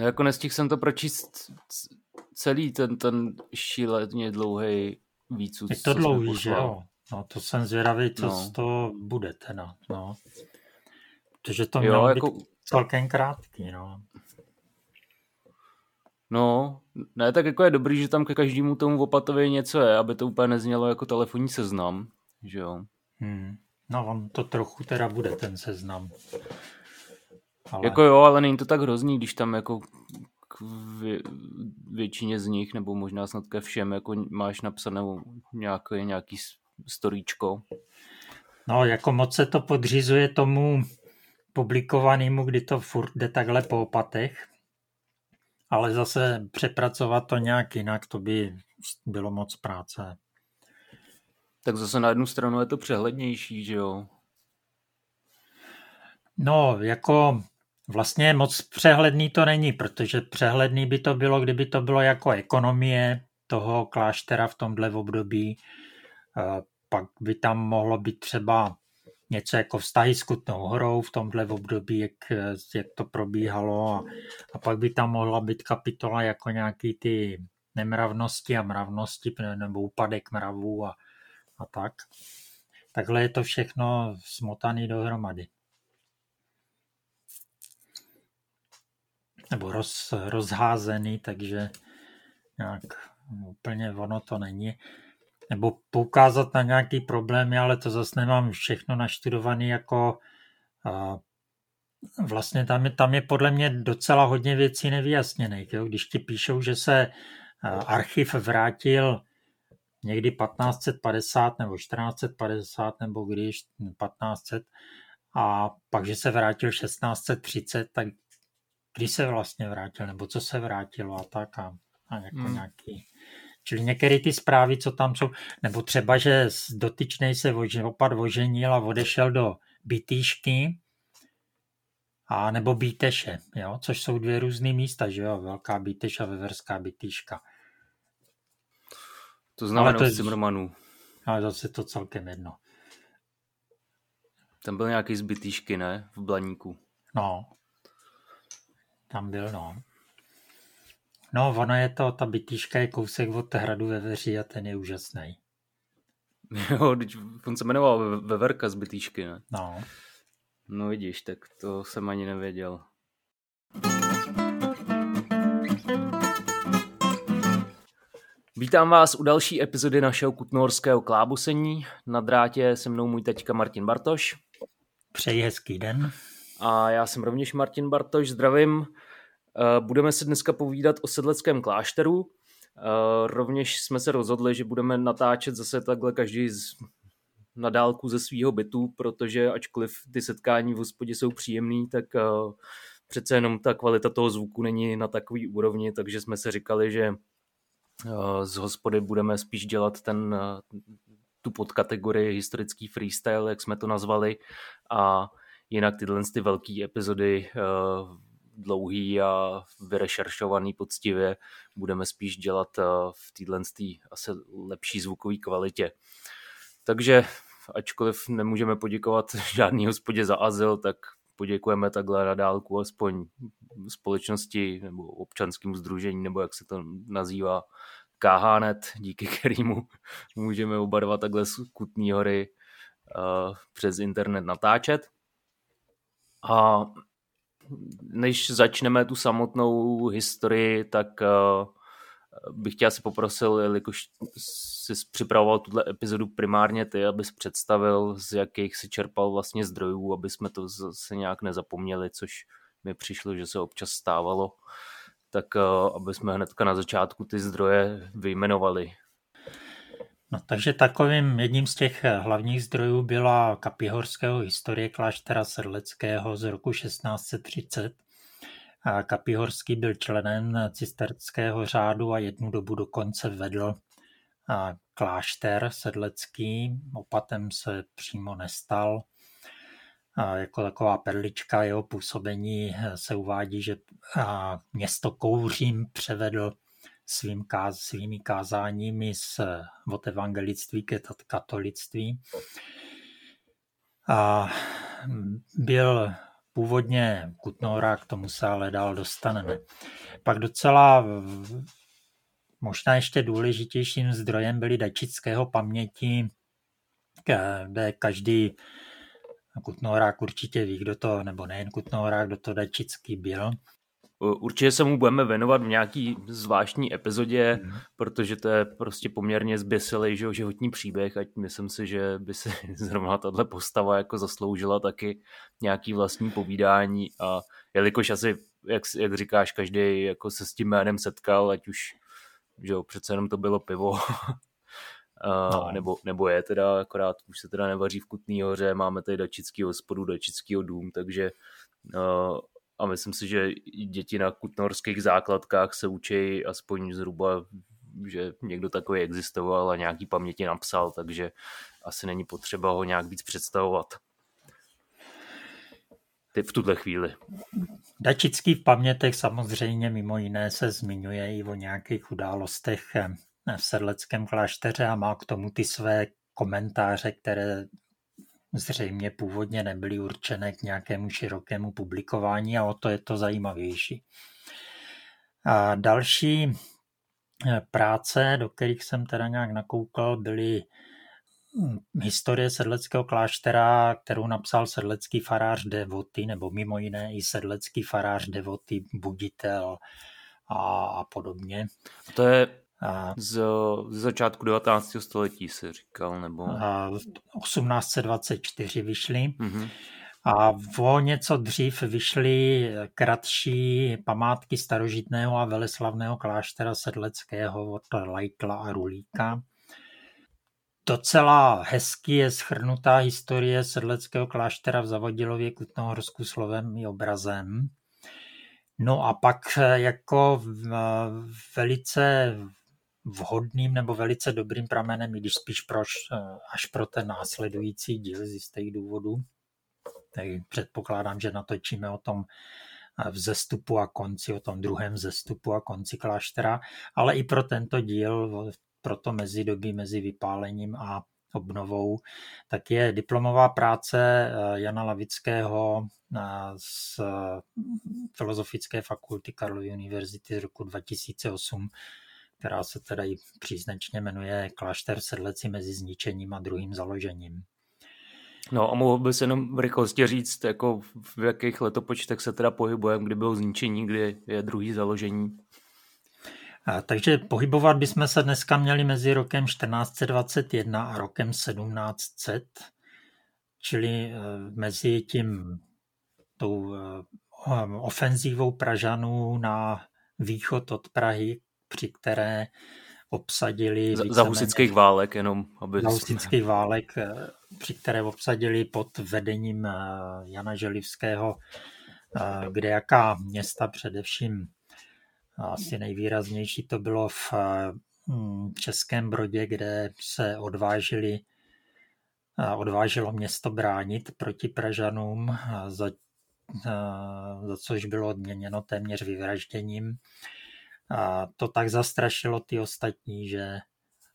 No jako nestihl jsem to pročíst celý ten, ten šíleně dlouhý výcud. Je to dlouhý, že jo? No to jsem zvědavý, co no. z toho bude teda, no. Protože to mělo jako... být celkem krátký, no. No, ne, tak jako je dobrý, že tam ke každému tomu opatově něco je, aby to úplně neznělo jako telefonní seznam, že jo. Hmm. No, on to trochu teda bude, ten seznam. Ale... Jako jo, ale není to tak hrozný, když tam jako k vě, většině z nich, nebo možná snad ke všem, jako máš napsané nějaký, nějaký storíčko. No, jako moc se to podřizuje tomu publikovanému, kdy to furt jde takhle po opatech, ale zase přepracovat to nějak jinak, to by bylo moc práce. Tak zase na jednu stranu je to přehlednější, že jo? No, jako vlastně moc přehledný to není, protože přehledný by to bylo, kdyby to bylo jako ekonomie toho kláštera v tomhle období. Pak by tam mohlo být třeba něco jako vztahy s Kutnou horou v tomhle období, jak, jak to probíhalo a, a pak by tam mohla být kapitola jako nějaký ty nemravnosti a mravnosti nebo úpadek mravů a, a tak. Takhle je to všechno smotaný dohromady. Nebo roz, rozházený, takže nějak úplně ono to není nebo poukázat na nějaký problémy, ale to zase nemám všechno naštudovaný jako a, vlastně tam je, tam je podle mě docela hodně věcí nevyjasněných. Jo? Když ti píšou, že se archiv vrátil někdy 1550 nebo 1450 nebo když 1500 a pak, že se vrátil 1630, tak kdy se vlastně vrátil, nebo co se vrátilo a tak a, a jako hmm. nějaký Čili některé ty zprávy, co tam jsou, nebo třeba, že dotyčnej se opad oženil a odešel do bytýšky, a nebo Bíteše, jo? což jsou dvě různé místa, že jo? Velká Bíteš a Veverská Bítýška. To znamená to z Cimrmanů. Ale zase to celkem jedno. Tam byl nějaký z Bítýšky, ne? V Blaníku. No. Tam byl, no. No, ono je to, ta bytíška je kousek od hradu Veveří a ten je úžasný. Jo, on se jmenoval Veverka z bytíšky, ne? No. No vidíš, tak to jsem ani nevěděl. Vítám vás u další epizody našeho kutnohorského klábusení. Na drátě se mnou můj teďka Martin Bartoš. Přeji hezký den. A já jsem rovněž Martin Bartoš, zdravím. Eh, budeme se dneska povídat o sedleckém klášteru. Eh, rovněž jsme se rozhodli, že budeme natáčet zase takhle každý z, na dálku ze svého bytu, protože ačkoliv ty setkání v hospodě jsou příjemný, tak eh, přece jenom ta kvalita toho zvuku není na takový úrovni, takže jsme se říkali, že z hospody budeme spíš dělat ten, tu podkategorii historický freestyle, jak jsme to nazvali, a jinak tyhle ty velké epizody dlouhý a vyrešeršovaný poctivě, budeme spíš dělat eh, v téhle asi lepší zvukové kvalitě. Takže ačkoliv nemůžeme poděkovat žádný hospodě za azyl, tak poděkujeme takhle na dálku aspoň společnosti nebo občanským združení, nebo jak se to nazývá, KHNet, díky kterému můžeme oba dva takhle z Kutný hory uh, přes internet natáčet. A než začneme tu samotnou historii, tak uh, bych tě asi poprosil, jelikož jsi připravoval tuhle epizodu primárně ty, abys představil, z jakých si čerpal vlastně zdrojů, aby jsme to zase nějak nezapomněli, což mi přišlo, že se občas stávalo, tak uh, aby jsme hnedka na začátku ty zdroje vyjmenovali. No, takže takovým jedním z těch eh, hlavních zdrojů byla Kapihorského historie kláštera Sedleckého z roku 1630. A Kapihorský byl členem cisterckého řádu a jednu dobu dokonce vedl klášter sedlecký. Opatem se přímo nestal. A jako taková perlička jeho působení eh, se uvádí, že město Kouřím převedl svým káz, svými kázáními z, od evangelictví ke katolictví. A byl původně Kutnora, k tomu se ale dál dostaneme. Pak docela možná ještě důležitějším zdrojem byly dačického paměti, kde každý Kutnorák určitě ví, kdo to, nebo nejen Kutnorák, kdo to dačický byl. Určitě se mu budeme věnovat v nějaký zvláštní epizodě, mm. protože to je prostě poměrně zběsilý že, životní příběh, ať myslím si, že by se zrovna tato postava jako zasloužila taky nějaký vlastní povídání a jelikož asi, jak, jak říkáš, každý jako se s tím jménem setkal, ať už že jo, přece jenom to bylo pivo, no. nebo, nebo je teda, akorát už se teda nevaří v Kutný hoře, máme tady dačický hospodu, dačický dům, takže uh, a myslím si, že děti na kutnorských základkách se učí aspoň zhruba, že někdo takový existoval a nějaký paměti napsal, takže asi není potřeba ho nějak víc představovat. Ty v tuhle chvíli. Dačický v pamětech samozřejmě mimo jiné se zmiňuje i o nějakých událostech v sedleckém klášteře a má k tomu ty své komentáře, které zřejmě původně nebyly určené k nějakému širokému publikování a o to je to zajímavější. A další eh, práce, do kterých jsem teda nějak nakoukal, byly hm, historie sedleckého kláštera, kterou napsal sedlecký farář Devoty, nebo mimo jiné i sedlecký farář Devoty, Buditel a, a podobně. To je z, z začátku 19. století se říkal, nebo... 1824 vyšly. Mm-hmm. A o něco dřív vyšly kratší památky starožitného a veleslavného kláštera sedleckého od Lajtla a Rulíka. Docela hezky je schrnutá historie sedleckého kláštera v Zavodilově Kutnohorsku slovem i obrazem. No a pak jako velice vhodným nebo velice dobrým pramenem, i když spíš proč, eh, až pro ten následující díl z jistých důvodů. Tak předpokládám, že natočíme o tom eh, vzestupu a konci, o tom druhém vzestupu a konci kláštera, ale i pro tento díl, pro to mezidobí mezi vypálením a obnovou, tak je diplomová práce eh, Jana Lavického z Filozofické fakulty Karlovy univerzity z roku 2008 která se teda i příznačně jmenuje Klášter sedleci mezi zničením a druhým založením. No a mohl bys jenom v rychlosti říct, jako v jakých letopočtech se teda pohybujeme, kdy bylo zničení, kdy je druhý založení? A, takže pohybovat bychom se dneska měli mezi rokem 1421 a rokem 1700, čili eh, mezi tím tou eh, ofenzívou Pražanů na východ od Prahy při které obsadili... Za, za husických válek jenom. Aby... Za husických válek, eh, při které obsadili pod vedením eh, Jana Želivského eh, kde jaká města především asi nejvýraznější to bylo v hm, Českém Brodě, kde se odvážili odvážilo město bránit proti Pražanům, za, za což bylo odměněno téměř vyvražděním. A to tak zastrašilo ty ostatní, že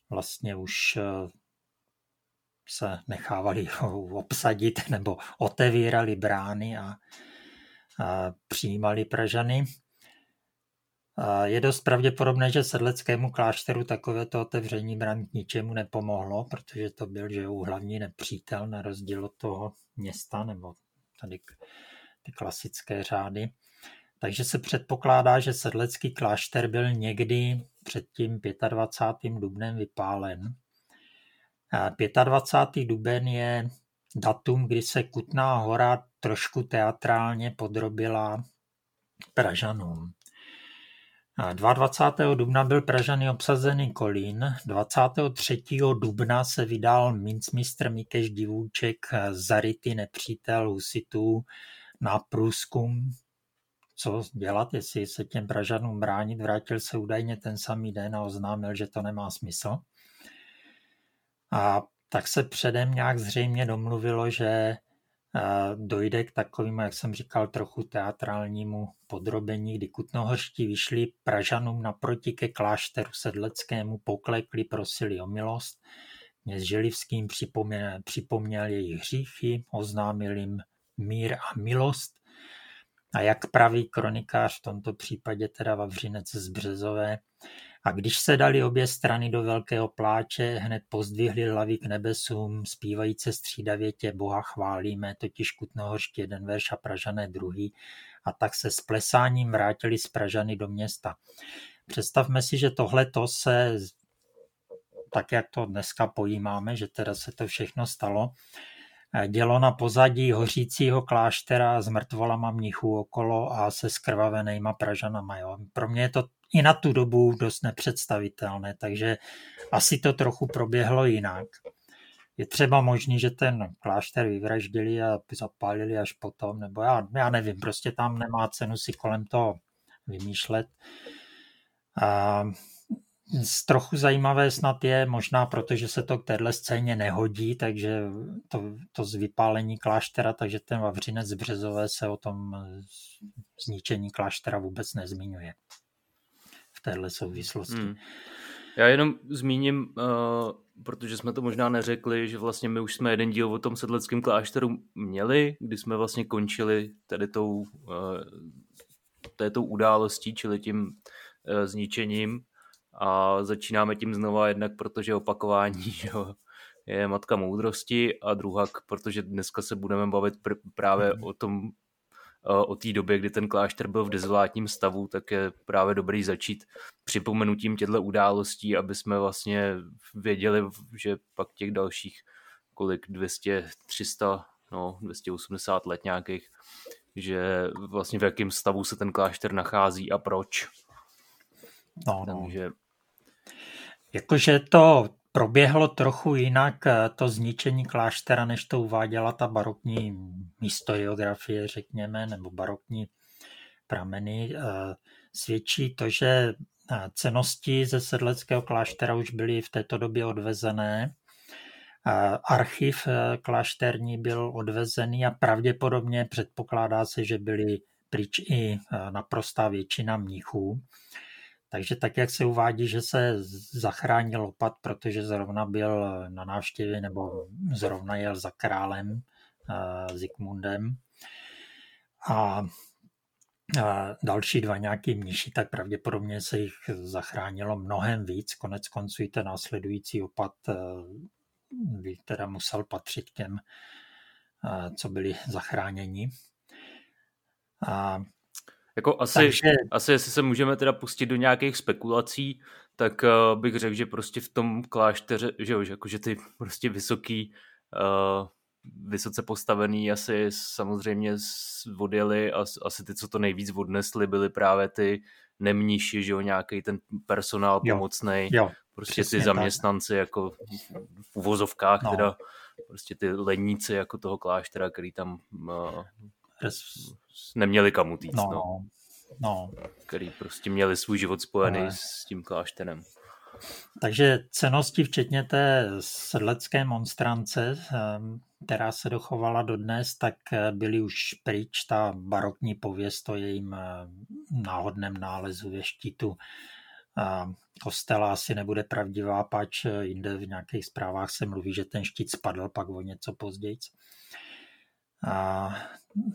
vlastně už eh, se nechávali obsadit nebo otevírali brány a, a přijímali Pražany. A je dost pravděpodobné, že sedleckému klášteru takovéto otevření brán k ničemu nepomohlo, protože to byl že hlavní nepřítel na rozdíl od toho města nebo tady ty klasické řády. Takže se předpokládá, že sedlecký klášter byl někdy před tím 25. dubnem vypálen. 25. duben je datum, kdy se Kutná hora trošku teatrálně podrobila Pražanům. 22. dubna byl Pražany obsazený Kolín, 23. dubna se vydal mincmistr Mikeš Divůček zarytý nepřítel husitů na průzkum co dělat, jestli se těm Pražanům bránit. Vrátil se údajně ten samý den a oznámil, že to nemá smysl. A tak se předem nějak zřejmě domluvilo, že eh, dojde k takovému, jak jsem říkal, trochu teatrálnímu podrobení, kdy kutnohořští vyšli Pražanům naproti ke klášteru sedleckému, poklekli, prosili o milost. Kněz Želivským připomněl, připomněl jejich hříchy, oznámil jim mír a milost A jak praví kronikář, v tomto případě teda Vavřinec z Březové, a když se dali obě strany do velkého pláče, hned pozdvihli hlavy k nebesům, zpívajíce střídavě tě Boha chválíme, totiž Kutnohorští jeden verš a Pražané druhý, a tak se s plesáním vrátili z Pražany do města. Představme si, že tohle to se, tak jak to dneska pojímáme, že teda se to všechno stalo, dělo na pozadí hořícího kláštera s mrtvolama mnichů okolo a se skrvavenýma Pražanama. Jo. Pro mě je to i na tu dobu dost nepředstavitelné, takže asi to trochu proběhlo jinak. Je třeba možný, že ten klášter vyvraždili a zapálili až potom, nebo já, já nevím, prostě tam nemá cenu si kolem toho vymýšlet. A trochu zajímavé snad je, možná protože se to k téhle scéně nehodí, takže to, to z vypálení kláštera, takže ten Vavřinec z Březové se o tom zničení kláštera vůbec nezmiňuje v téhle souvislosti. Hmm. Já jenom zmíním, uh, protože jsme to možná neřekli, že vlastně my už jsme jeden díl o tom sedleckém klášteru měli, kdy jsme vlastně končili tady tou, uh, této událostí, čili tím uh, zničením a začínáme tím znova jednak, protože opakování že je matka moudrosti a druhá, protože dneska se budeme bavit pr- právě mm-hmm. o tom, o té době, kdy ten klášter byl v dezolátním stavu, tak je právě dobrý začít připomenutím těchto událostí, aby jsme vlastně věděli, že pak těch dalších kolik 200, 300, no 280 let nějakých, že vlastně v jakém stavu se ten klášter nachází a proč. No, no. Takže Jakože to proběhlo trochu jinak, eh, to zničení kláštera, než to uváděla ta barokní historiografie, řekněme, nebo barokní prameny. Eh, svědčí to, že eh, cenosti ze sedleckého kláštera už byly v této době odvezené. Archiv klášterní byl odvezený a pravděpodobně předpokládá se, že byly pryč i naprostá většina mnichů. Takže tak, jak se uvádí, že se zachránil opat, protože zrovna byl na návštěvě nebo zrovna jel za králem uh, Zikmundem a další dva nějaký mniši, tak pravděpodobně se jich zachránilo mnohem víc. Konec konců i ten následující opat eh, by teda musel patřit těm, eh, co byli zachráněni. A jako asi, Takže... asi jestli se můžeme teda pustit do nějakých spekulací, tak uh, bych řekl, že prostě v tom klášteře, že jo, že, jako, že ty prostě vysoký, uh, vysoce postavený asi samozřejmě odjeli a asi ty, co to nejvíc odnesli, byly právě ty nemníši, že jo, nějaký ten personál pomocný, prostě ty zaměstnanci tak. jako v uvozovkách no. teda, prostě ty lenníci jako toho kláštera, který tam uh, neměli kam utíct. No, no. no. Který prostě měli svůj život spojený no. s tím klášterem. Takže cenosti, včetně té sedlecké monstrance, ehm, která se dochovala dodnes, tak eh, byly už pryč. Ta barokní pověst o jejím eh, náhodném nálezu ve štítu ehm, kostela asi nebude pravdivá, pač eh, jinde v nějakých zprávách se mluví, že ten štít spadl pak o něco později a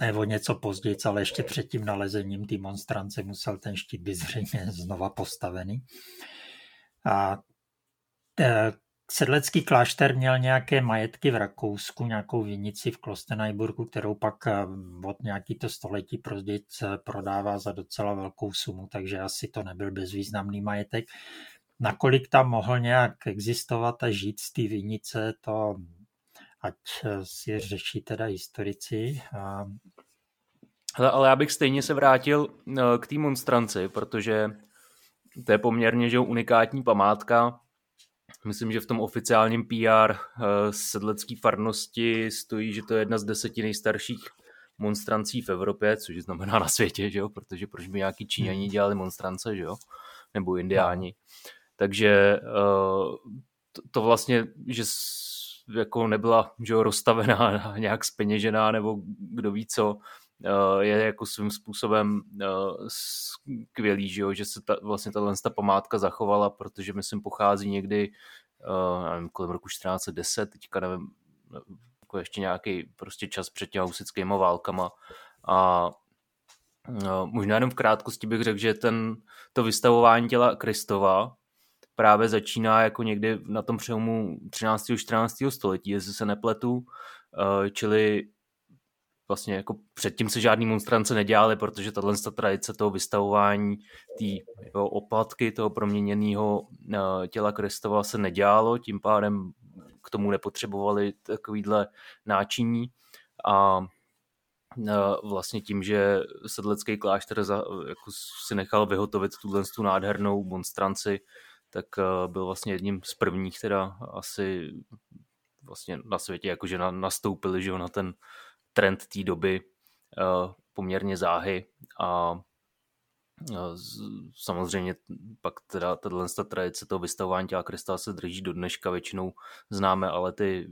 nebo něco později, ale ještě před tím nalezením té monstrance musel ten štít být zřejmě znova postavený. A e, Sedlecký klášter měl nějaké majetky v Rakousku, nějakou vinici v Klostenajburgu, kterou pak e, od nějaký to století později prodává za docela velkou sumu, takže asi to nebyl bezvýznamný majetek. Nakolik tam mohl nějak existovat a žít z té vinice, to ať eh, si řeší teda historici. A... Hele, ale já bych stejně se vrátil eh, k té monstranci, protože to je poměrně že unikátní památka. Myslím, že v tom oficiálním PR eh, sedlecké farnosti stojí, že to je jedna z deseti nejstarších monstrancí v Evropě, což znamená na světě, že jo? protože proč by nějaký Číňani hmm. dělali monstrance, že jo? nebo Indiáni. No. Takže to, to vlastně, že jako nebyla že rozstavená, nějak speněžená nebo kdo ví co, eh, je jako svým způsobem eh, skvělý, že, jo? že se ta, vlastně tato ta památka zachovala, protože myslím pochází někdy eh, nevím, kolem roku 1410, teďka nevím, jako ještě nějaký prostě čas před těmi husickými válkama a možná jenom v krátkosti bych řekl, že ten, to vystavování těla Kristova právě začíná jako někdy na tom přelomu 13. a 14. století, jestli se nepletu, eh, čili vlastně jako předtím se žádný monstrance nedělali, protože tahle tradice toho vystavování té oplatky, toho proměněného eh, těla Kristova se nedělalo, tím pádem k tomu nepotřebovali takovýhle náčiní a eh, vlastně tím, že sedlecký klášter za, jako si nechal vyhotovit tuhle tu nádhernou monstranci, tak eh, byl vlastně jedním z prvních teda asi vlastně na světě jakože na, nastoupili že na ten trend té doby uh, poměrně záhy. A uh, samozřejmě pak teda tato tradice toho vystavování těla Krista se drží do dneška, většinou známe ale ty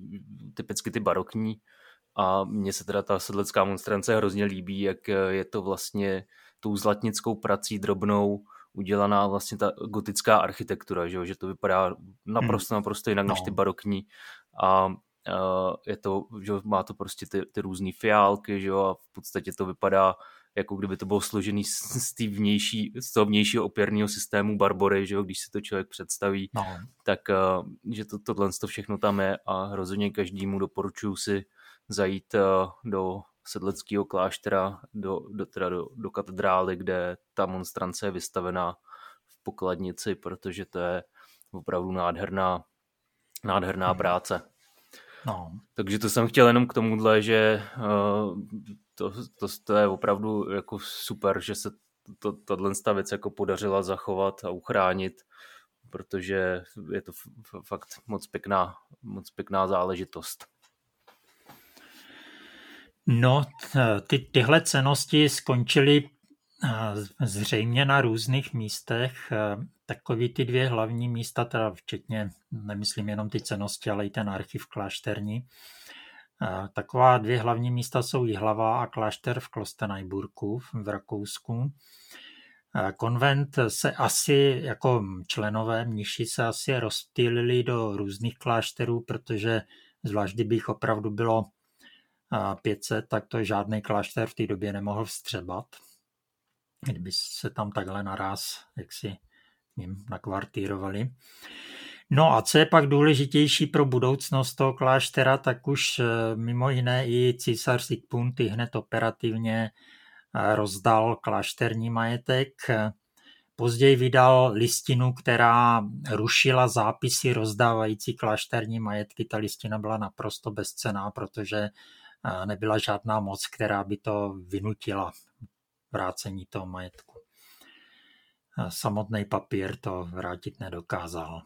typicky ty barokní. A mně se teda ta sedlecká monstrance hrozně líbí, jak je to vlastně tou zlatnickou prací drobnou udělaná vlastně ta gotická architektura, že, že to vypadá naprosto, hmm. naprosto jinak no. než ty barokní a Uh, je to, že má to prostě ty, ty různé fiálky, že jo, a v podstatě to vypadá jako kdyby to bylo složený z, z, tý vnější, z toho vnějšího opěrného systému Barbory, že jo, když si to člověk představí, no. tak uh, že to, tohle to všechno tam je a rozhodně každému doporučuji si zajít uh, do sedleckého kláštera, do, do, teda do, do katedrály, kde ta monstrance je vystavená v pokladnici, protože to je opravdu nádherná, nádherná hmm. práce. No. Takže to jsem chtěl jenom k tomuhle, že uh, to, to, to je opravdu jako super, že se to, tato věc jako podařila zachovat a uchránit, protože je to fakt moc pěkná, moc pěkná záležitost. No, ty, tyhle cenosti skončily zřejmě na různých místech. Takový ty dvě hlavní místa, teda včetně, nemyslím jenom ty cenosti, ale i ten archiv klášterní. Taková dvě hlavní místa jsou Jihlava a klášter v Klostenajburku v Rakousku. Konvent se asi, jako členové mniši se asi rozptýlili do různých klášterů, protože zvlášť kdybych opravdu bylo 500, tak to žádný klášter v té době nemohl vstřebat. Kdyby se tam takhle naraz jaksi jim nakvartírovali. No a co je pak důležitější pro budoucnost toho kláštera, tak už eh, mimo jiné i císař Sigmund hned operativně eh, rozdal klášterní majetek. Později vydal listinu, která rušila zápisy rozdávající klášterní majetky. Ta listina byla naprosto bezcená, protože nebyla žádná moc, která by to vynutila vrácení toho majetku. Samotný papír to vrátit nedokázal.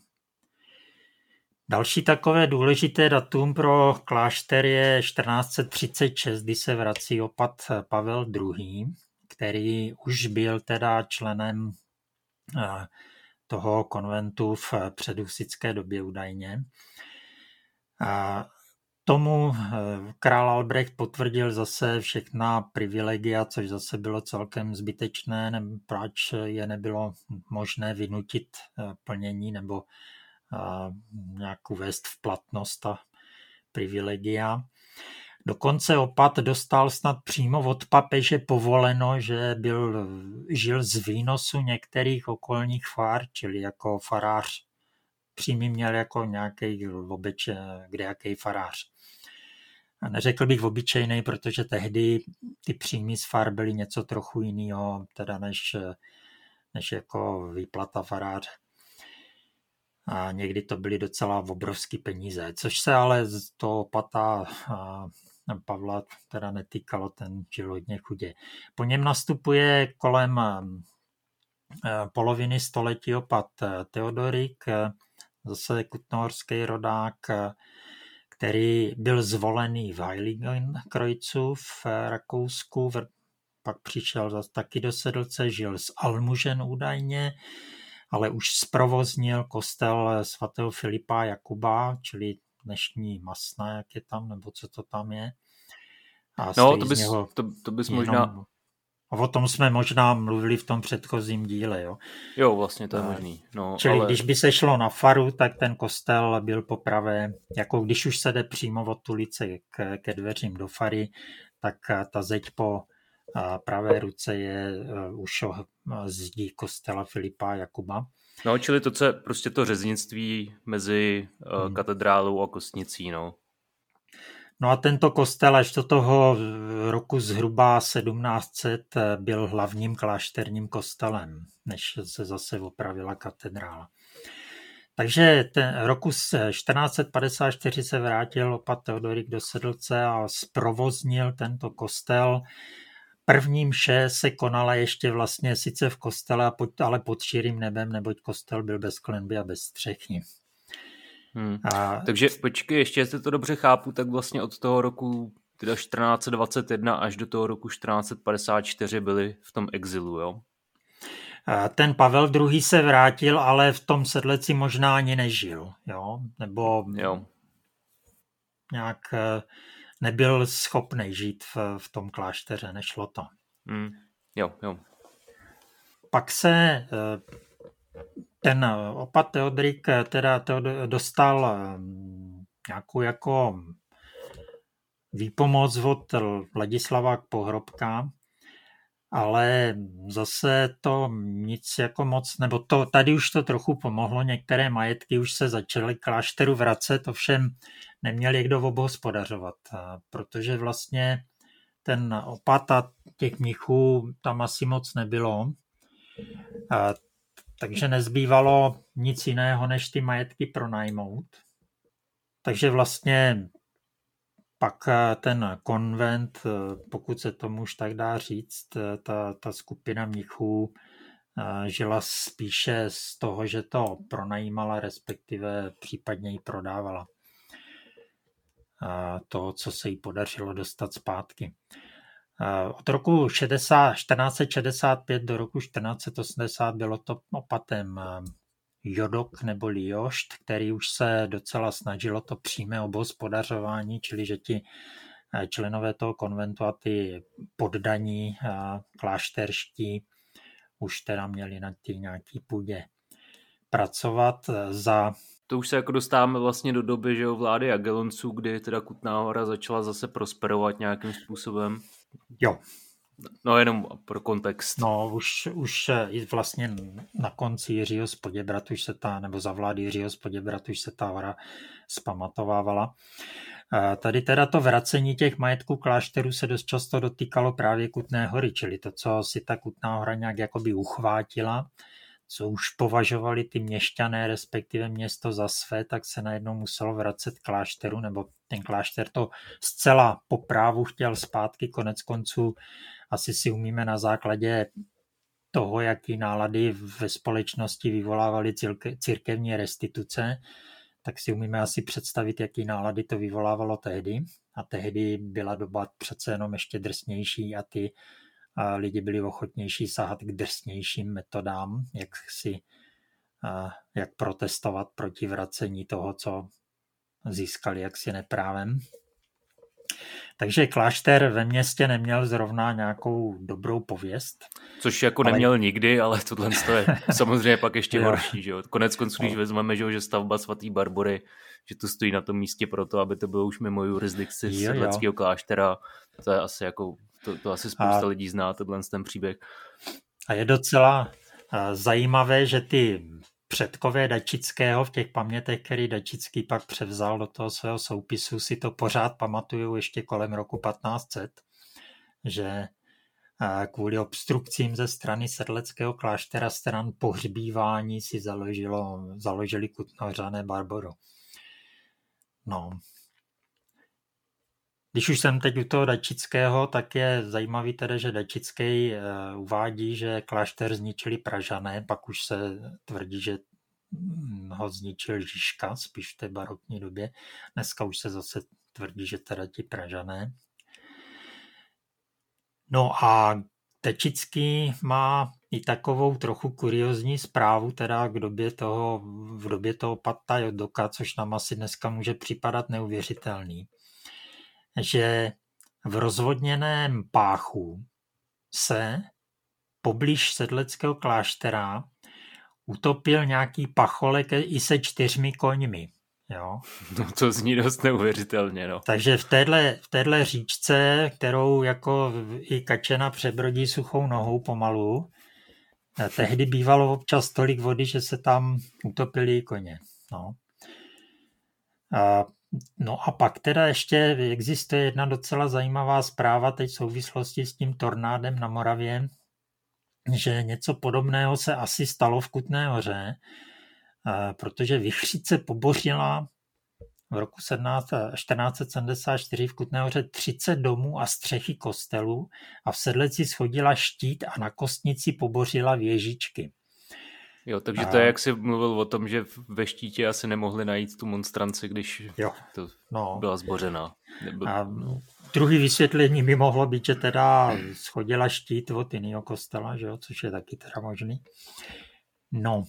Další takové důležité datum pro klášter je 1436, kdy se vrací opat Pavel II., který už byl teda členem toho konventu v předhusické době údajně tomu eh, král Albrecht potvrdil zase všechna privilegia, což zase bylo celkem zbytečné, proč je nebylo možné vynutit eh, plnění nebo eh, nějak uvést v platnost ta privilegia. Dokonce opat dostal snad přímo od papeže povoleno, že byl, žil z výnosu některých okolních fár, čili jako farář přímý měl jako nějaký obyče, kde jaký farář. A neřekl bych obyčejný, protože tehdy ty příjmy z far byly něco trochu jiného, teda než, než jako výplata faráře. A někdy to byly docela obrovské peníze, což se ale z toho pata Pavla teda netýkalo, ten žil hodně chudě. Po něm nastupuje kolem poloviny století opat Teodorik, zase kutnohorský rodák, který byl zvolený v Heiligenkreuzu v Rakousku, pak přišel zase taky do Sedlce, žil z Almužen údajně, ale už zprovoznil kostel svatého Filipa Jakuba, čili dnešní masné, jak je tam, nebo co to tam je. A no, to bys, to, to bys možná a o tom jsme možná mluvili v tom předchozím díle. Jo, jo vlastně to je možný. No, Čili ale... když by se šlo na faru, tak ten kostel byl popravé, jako když už se jde přímo od ulice ke, ke dveřím do fary, tak ta zeď po a pravé ruce je už zdí kostela Filipa Jakuba. No, čili to, co je prostě to řeznictví mezi hmm. katedrálou a kostnicí, no. No a tento kostel až do toho roku zhruba 1700 byl hlavním klášterním kostelem, než se zase opravila katedrála. Takže ten roku 1454 se vrátil opat Teodorik do Sedlce a zprovoznil tento kostel. První mše se konala ještě vlastně sice v kostele, ale pod širým nebem, neboť kostel byl bez klenby a bez střechy. Hmm. A... Takže počkej, ještě jestli to dobře chápu, tak vlastně od toho roku teda 1421 až do toho roku 1454 byli v tom exilu, jo? Ten Pavel II. se vrátil, ale v tom sedleci možná ani nežil, jo? Nebo jo. nějak eh, nebyl schopný žít v, v tom klášteře, nešlo to. Hmm. Jo, jo. Pak se eh, ten opat Teodrik eh, teda dostal nějakou jako výpomoc od Ladislava Pohrobka, ale zase to nic jako moc, nebo to, tady už to trochu pomohlo, některé majetky už se začaly klášteru vracet, ovšem neměli kdo obhospodařovat, protože vlastně ten opat a těch mnichů tam asi moc nebylo, takže nezbývalo nic jiného, než ty majetky pronajmout. Takže vlastně pak eh, ten konvent, eh, pokud se tomu už tak dá říct, eh, ta, ta skupina mnichů žila spíše z toho, že to pronajímala, respektive případně ji prodávala. To, co se jí podařilo dostat zpátky. Od roku 60, 1465 do roku 1480 bylo to opatem Jodok nebo Jošt, který už se docela snažilo to přímé obhospodařování, čili že ti eh, členové toho konventu a ty poddaní klášterští už teda měli na ty nějaký půdě pracovat za to už se jako dostáváme vlastně do doby že jo, vlády Jagelonců, kdy teda Kutná hora začala zase prosperovat nějakým způsobem. Jo, No jenom pro kontext. No už, už i vlastně na konci Jiřího z Poděbrat už se ta, nebo za vlády Jiřího z Poděbrat už se ta hora zpamatovávala. Tady teda to vracení těch majetků klášterů se dost často dotýkalo právě Kutné hory, čili to, co si ta Kutná hora nějak jakoby uchvátila, co už považovali ty měšťané, respektive město za své, tak se najednou muselo vracet klášteru, nebo ten klášter to zcela po právu chtěl zpátky, konec konců asi si umíme na základě toho, jaký nálady ve společnosti vyvolávaly církevní restituce, tak si umíme asi představit, jaký nálady to vyvolávalo tehdy. A tehdy byla doba přece jenom ještě drsnější a ty lidi byli ochotnější sahat k drsnějším metodám, jak si jak protestovat proti vracení toho, co získali jaksi neprávem. Takže klášter ve městě neměl zrovna nějakou dobrou pověst. Což jako ale... neměl nikdy, ale tohle je samozřejmě pak ještě horší. Že jo? Konec konců, když no. vezmeme, že, stavba svatý Barbory, že to stojí na tom místě proto, aby to bylo už mimo jurisdikci sedleckého kláštera, to je asi jako, to, to asi spousta a... lidí zná, tenhle ten příběh. A je docela zajímavé, že ty předkové Dačického v těch pamětech, který Dačický pak převzal do toho svého soupisu, si to pořád pamatuju ještě kolem roku 1500, že kvůli obstrukcím ze strany sedleckého kláštera stran pohřbívání si založilo, založili kutnořané Barboru. No. Když už jsem teď u toho Dačického, tak je zajímavý tedy, že Dačický eh, uvádí, že klášter zničili Pražané, pak už se tvrdí, že ho zničil Žižka, spíš v té barokní době. Dneska už se zase tvrdí, že teda ti Pražané. No a Tečický má i takovou trochu kuriozní zprávu, teda k době toho, v době toho Patta Jodoka, což nám asi dneska může připadat neuvěřitelný, že v rozvodněném páchu se poblíž sedleckého kláštera utopil nějaký pacholek i se čtyřmi koňmi. Jo? No to zní dost neuvěřitelně. No. Takže v téhle, v téhle říčce, kterou jako i kačena přebrodí suchou nohou pomalu, eh, tehdy bývalo občas tolik vody, že se tam utopili koně. No. A, no a pak teda ještě existuje jedna docela zajímavá zpráva teď v souvislosti s tím tornádem na Moravě, že něco podobného se asi stalo v Kutné hoře, protože Vychřice pobořila v roku 17, 1474 v Kutné hoře 30 domů a střechy kostelů a v Sedleci schodila štít a na kostnici pobořila věžičky. Jo, takže to je, jak jsi mluvil o tom, že ve štítě asi nemohli najít tu monstranci, když jo. to no. byla zbořená. Nebyl... A druhý vysvětlení by mohlo být, že teda schodila štít od jiného kostela, že jo, což je taky teda možný. No,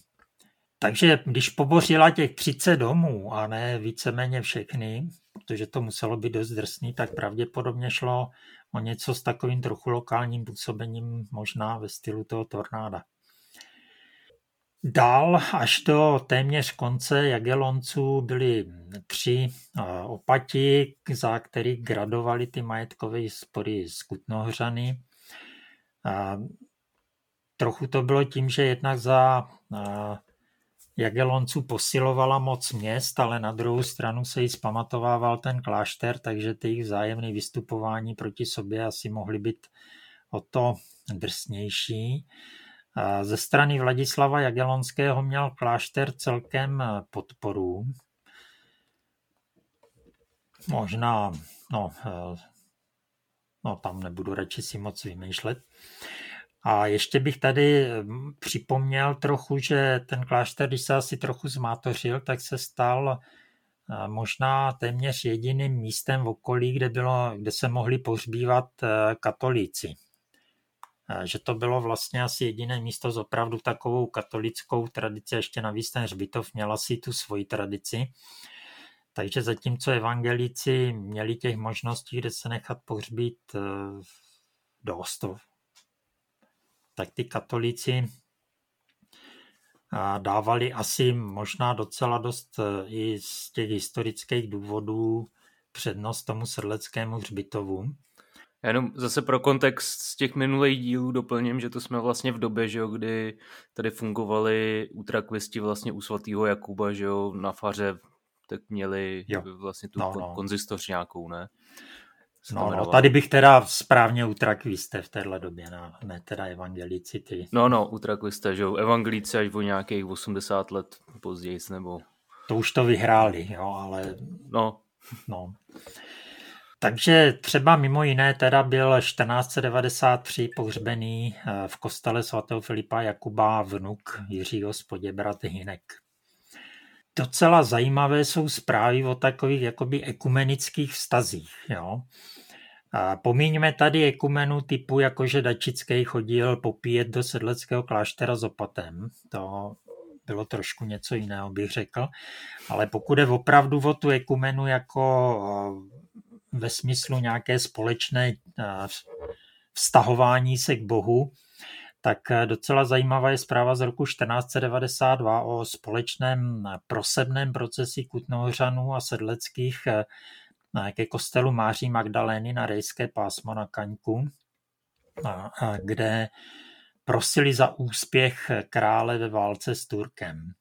takže když pobořila těch 30 domů a ne víceméně všechny, protože to muselo být dost drsný, tak pravděpodobně šlo o něco s takovým trochu lokálním působením, možná ve stylu toho tornáda. Dál až do téměř konce Jagelonců byly tři opati, za který gradovali ty majetkové spory z Kutnohřany. Trochu to bylo tím, že jednak za Jagelonců posilovala moc měst, ale na druhou stranu se jí zpamatovával ten klášter, takže ty jejich vzájemné vystupování proti sobě asi mohly být o to drsnější. Ze strany Vladislava Jagelonského měl klášter celkem podporu. Možná, no, no tam nebudu radši si moc vymýšlet. A ještě bych tady hm, připomněl trochu, že ten klášter, když se asi trochu zmátořil, tak se stal eh, možná téměř jediným místem v okolí, kde, bylo, kde se mohli pohřbívat eh, katolíci. Eh, že to bylo vlastně asi jediné místo s opravdu takovou katolickou tradici, ještě navíc ten hřbitov měl asi tu svoji tradici. Takže zatímco evangelíci měli těch možností, kde se nechat pohřbít dost, tak ty katolíci dávali asi možná docela dost e, i z těch historických důvodů přednost tomu sedleckému hřbitovu. Já jenom zase pro kontext z těch minulých dílů doplním, že to jsme vlastně v době, že jo, kdy tady fungovali utrakvisti vlastně u svatého Jakuba, že jo, na faře tak měli jo. vlastně tu no, no. konzistoř nějakou, ne? No, no, tady bych teda správně utrakviste v téhle době, no, ne teda evangelíci ty. No, no, utrakviste, že jo, evangelíci až o nějakých 80 let později, nebo... To už to vyhráli, jo, ale... No. No. Takže třeba mimo jiné teda byl 1493 pohřbený eh, v kostele svatého Filipa Jakuba vnuk Jiřího Spoděbrat Hinek. Docela zajímavé jsou zprávy o takových jakoby ekumenických vztazích. Jo. A pomíňme tady ekumenu typu, jakože Dačický chodil popíjet do sedleckého kláštera s opatem. To bylo trošku něco jiného, bych řekl. Ale pokud je opravdu o tu ekumenu jako ve smyslu nějaké společné vztahování se k Bohu, tak docela zajímavá je zpráva z roku 1492 o společném prosebném procesi Kutnohořanů a sedleckých ke kostelu Máří Magdalény na Rejské pásmo na Kaňku, kde prosili za úspěch krále ve válce s Turkem.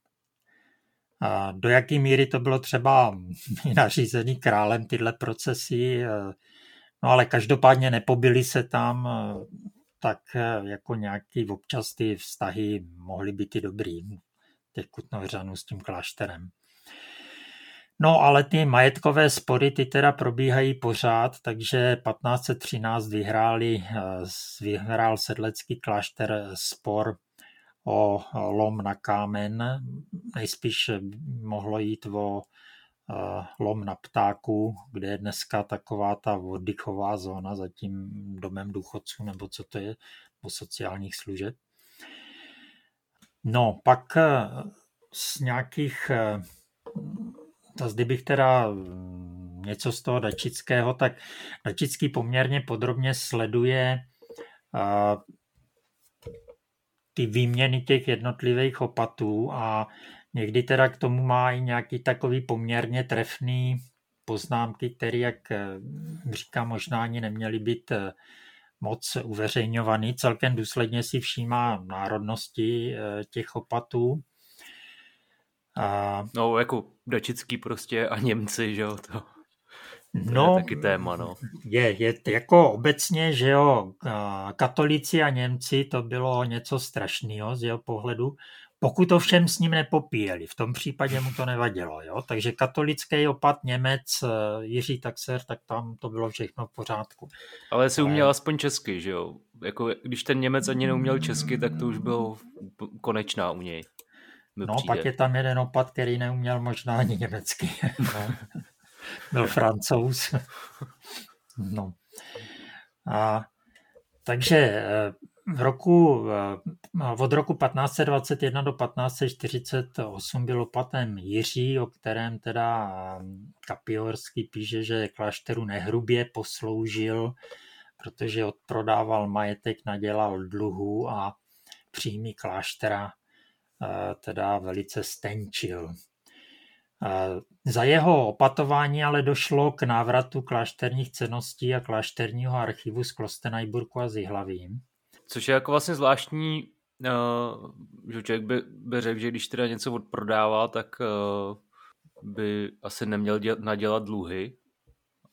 A do jaké míry to bylo třeba nařízený králem tyhle procesy, no ale každopádně nepobili se tam, tak jako nějaký občas ty vztahy mohly být i dobrý těch Kutnohřanů s tím klášterem. No ale ty majetkové spory ty teda probíhají pořád, takže 1513 vyhráli, eh, vyhrál sedlecký klášter spor o lom na kámen. Nejspíš mohlo jít o eh, lom na ptáku, kde je dneska taková ta oddychová zóna za tím domem důchodců, nebo co to je, po sociálních služeb. No, pak eh, z nějakých Zase kdybych teda mm, něco z toho Dačického, tak Dačický poměrně podrobně sleduje ty výměny těch jednotlivých opatů a někdy teda k tomu má i nějaký takový poměrně trefný poznámky, které, jak eh, říkám, možná ani neměly být eh, moc uveřejňovaný. Celkem důsledně si všímá národnosti eh, těch opatů. A... No, jako Dačický prostě a Němci, že jo, to, to no, je taky téma, no. Je, je jako obecně, že jo, katolíci a Němci to bylo něco strašného z jeho pohledu, pokud to všem s ním nepopíjeli. V tom případě mu to nevadilo. Jo? Takže katolický opat Němec eh, Jiří Taxer, tak tam to bylo všechno v pořádku. Ale si uměl aspoň česky, že jo? Jako, když ten Němec ani neuměl česky, tak to už bylo konečná u něj. No, přijde. pak je tam jeden opat, který neuměl možná ani německy. no. Byl francouz. no. A, takže eh, v roku, eh, od roku 1521 do 1548 byl opatem Jiří, o kterém teda eh, Kapiorský píše, že klášteru nehrubě posloužil, protože odprodával majetek, nadělal dluhu a příjmy kláštera eh, teda velice stenčil. Za jeho opatování ale došlo k návratu klášterních ceností a klášterního archivu z Klostenajburku a Zihlavím. Což je jako vlastně zvláštní, uh, že člověk by, by řekl, že když teda něco odprodává, tak uh, by asi neměl děl, nadělat dluhy,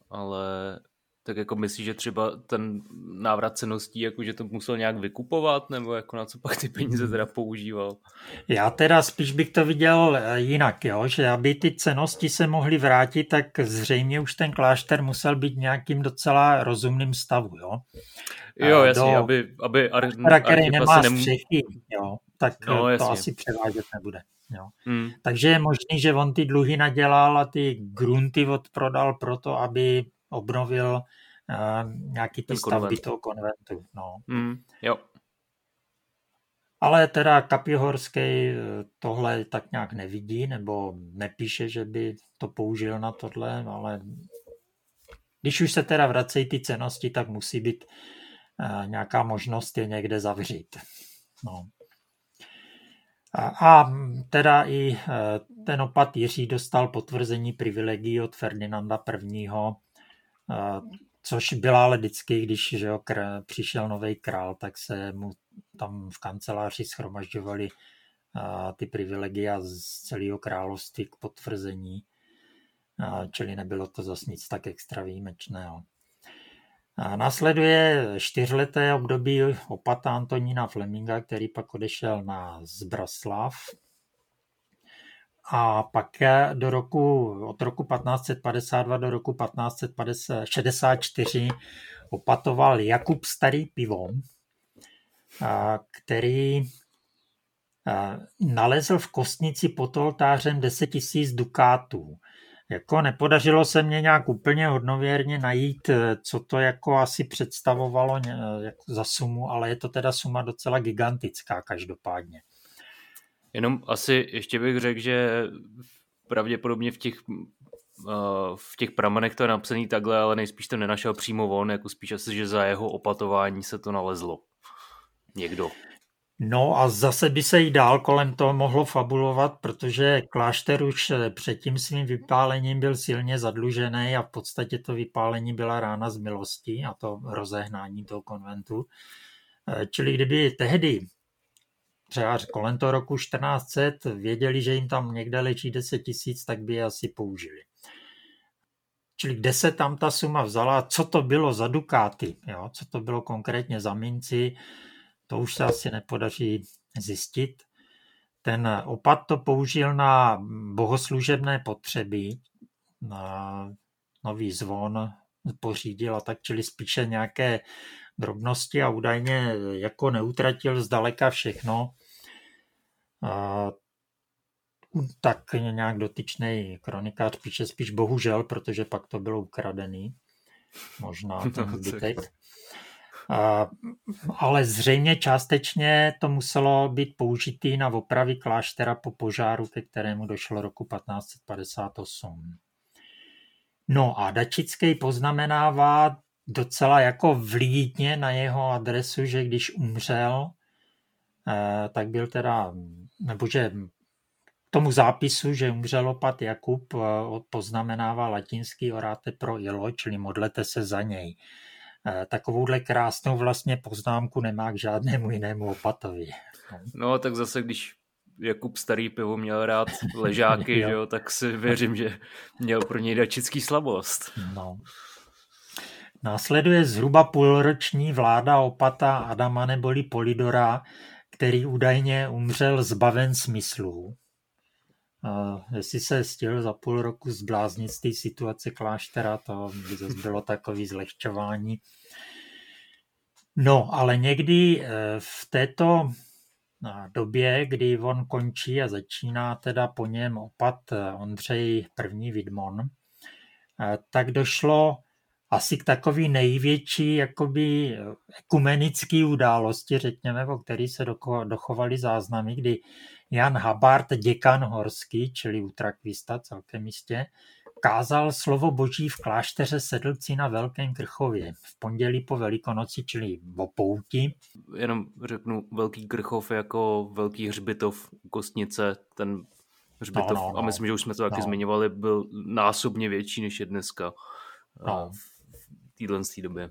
ale tak jako myslíš, že třeba ten návrat ceností, jako že to musel nějak vykupovat, nebo jako na co pak ty peníze teda používal? Já teda spíš bych to viděl eh, jinak, jo? že aby ty cenosti se mohly vrátit, tak zřejmě už ten klášter musel být nějakým docela rozumným stavu. Jo, jo jasně, do... aby, aby ar- ar- který nemá nemů... střechy, jo? tak no, to jasně. asi převádět nebude. Jo. Hmm. Takže je možný, že on ty dluhy nadělal a ty grunty odprodal proto, aby obnovil uh, nějaký ty stavby konvent. toho konventu. No. Mm, jo. Ale teda Kapihorský eh, tohle tak nějak nevidí, nebo nepíše, že by to použil na tohle, ale když už se teda vracejí ty cenosti, tak musí být uh, nějaká možnost je někde zavřít. No. A, a teda i ten opat Jiří dostal potvrzení privilegií od Ferdinanda I což byla ale vždycky, když že jo, kr- přišel nový král, tak se mu tam v kanceláři schromažďovali ty privilegia z celého království k potvrzení, čili nebylo to zase nic tak extra výjimečného. A následuje čtyřleté období opata Antonína Fleminga, který pak odešel na Zbraslav, a pak do roku, od roku 1552 do roku 1564 opatoval Jakub Starý pivo, který nalezl v kostnici pod oltářem 10 000 dukátů. Jako nepodařilo se mně nějak úplně hodnověrně najít, co to jako asi představovalo za sumu, ale je to teda suma docela gigantická každopádně. Jenom asi ještě bych řekl, že pravděpodobně v těch, uh, v těch pramenech to je napsaný takhle, ale nejspíš to nenašel přímo on, jako spíš asi, že za jeho opatování se to nalezlo. Někdo. No a zase by se jí dál kolem toho mohlo fabulovat, protože klášter už před tím svým vypálením byl silně zadlužený a v podstatě to vypálení byla rána z milosti a to rozehnání toho konventu. Eh, čili kdyby tehdy třeba kolem toho roku 1400 věděli, že jim tam někde leží 10 tisíc, tak by je asi použili. Čili kde se tam ta suma vzala, co to bylo za dukáty, jo? co to bylo konkrétně za minci, to už se asi nepodaří zjistit. Ten opat to použil na bohoslužebné potřeby, na nový zvon pořídil a tak, čili spíše nějaké drobnosti a údajně jako neutratil zdaleka všechno. Tak nějak dotyčný kronikář píše spíš bohužel, protože pak to bylo ukradený. Možná ten no, zbytek. A, ale zřejmě částečně to muselo být použitý na opravy kláštera po požáru, ke kterému došlo roku 1558. No a Dačický poznamenává docela jako vlídně na jeho adresu, že když umřel, eh, tak byl teda nebo že tomu zápisu, že umřel opat Jakub, poznamenává latinský oráte pro ilo, čili modlete se za něj. Takovouhle krásnou vlastně poznámku nemá k žádnému jinému opatovi. No tak zase, když Jakub starý pivo měl rád ležáky, jo. že jo, tak si věřím, že měl pro něj dačický slabost. No. Následuje zhruba půlroční vláda opata Adama neboli Polidora, který údajně umřel zbaven smyslů. Uh, jestli se stihl za půl roku zbláznit z té situace kláštera, to by zase bylo takový zlehčování. No, ale někdy eh, v této době, kdy on končí a začíná teda po něm opat eh, Ondřej první Vidmon, eh, tak došlo asi k takový největší jakoby ekumenický události, řekněme, o který se dochovaly záznamy, kdy Jan Habart, děkan horský, čili utrakvista celkem jistě, kázal slovo boží v klášteře Sedlci na Velkém Krchově v pondělí po Velikonoci, čili o pouti. Jenom řeknu, Velký Krchov jako Velký hřbitov Kostnice, ten hřbitov, no, no, no. a myslím, že už jsme to taky no. zmiňovali, byl násobně větší, než je dneska no. v téhle době.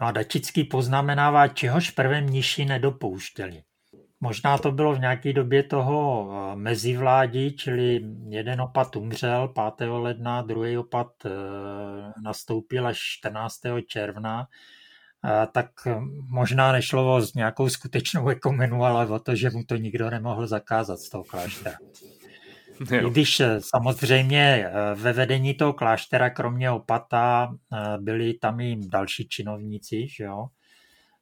No a Dačický poznamenává, čehož prvé mniši nedopouštěli. Možná to bylo v nějaké době toho eh, mezivládí, čili jeden opat umřel 5. ledna, druhý opat eh, nastoupil až 14. června, eh, tak možná nešlo o nějakou skutečnou ekumenu, ale o to, že mu to nikdo nemohl zakázat z toho kláštera. I když samozřejmě ve vedení toho kláštera, kromě opata, byli tam i další činovníci, že jo?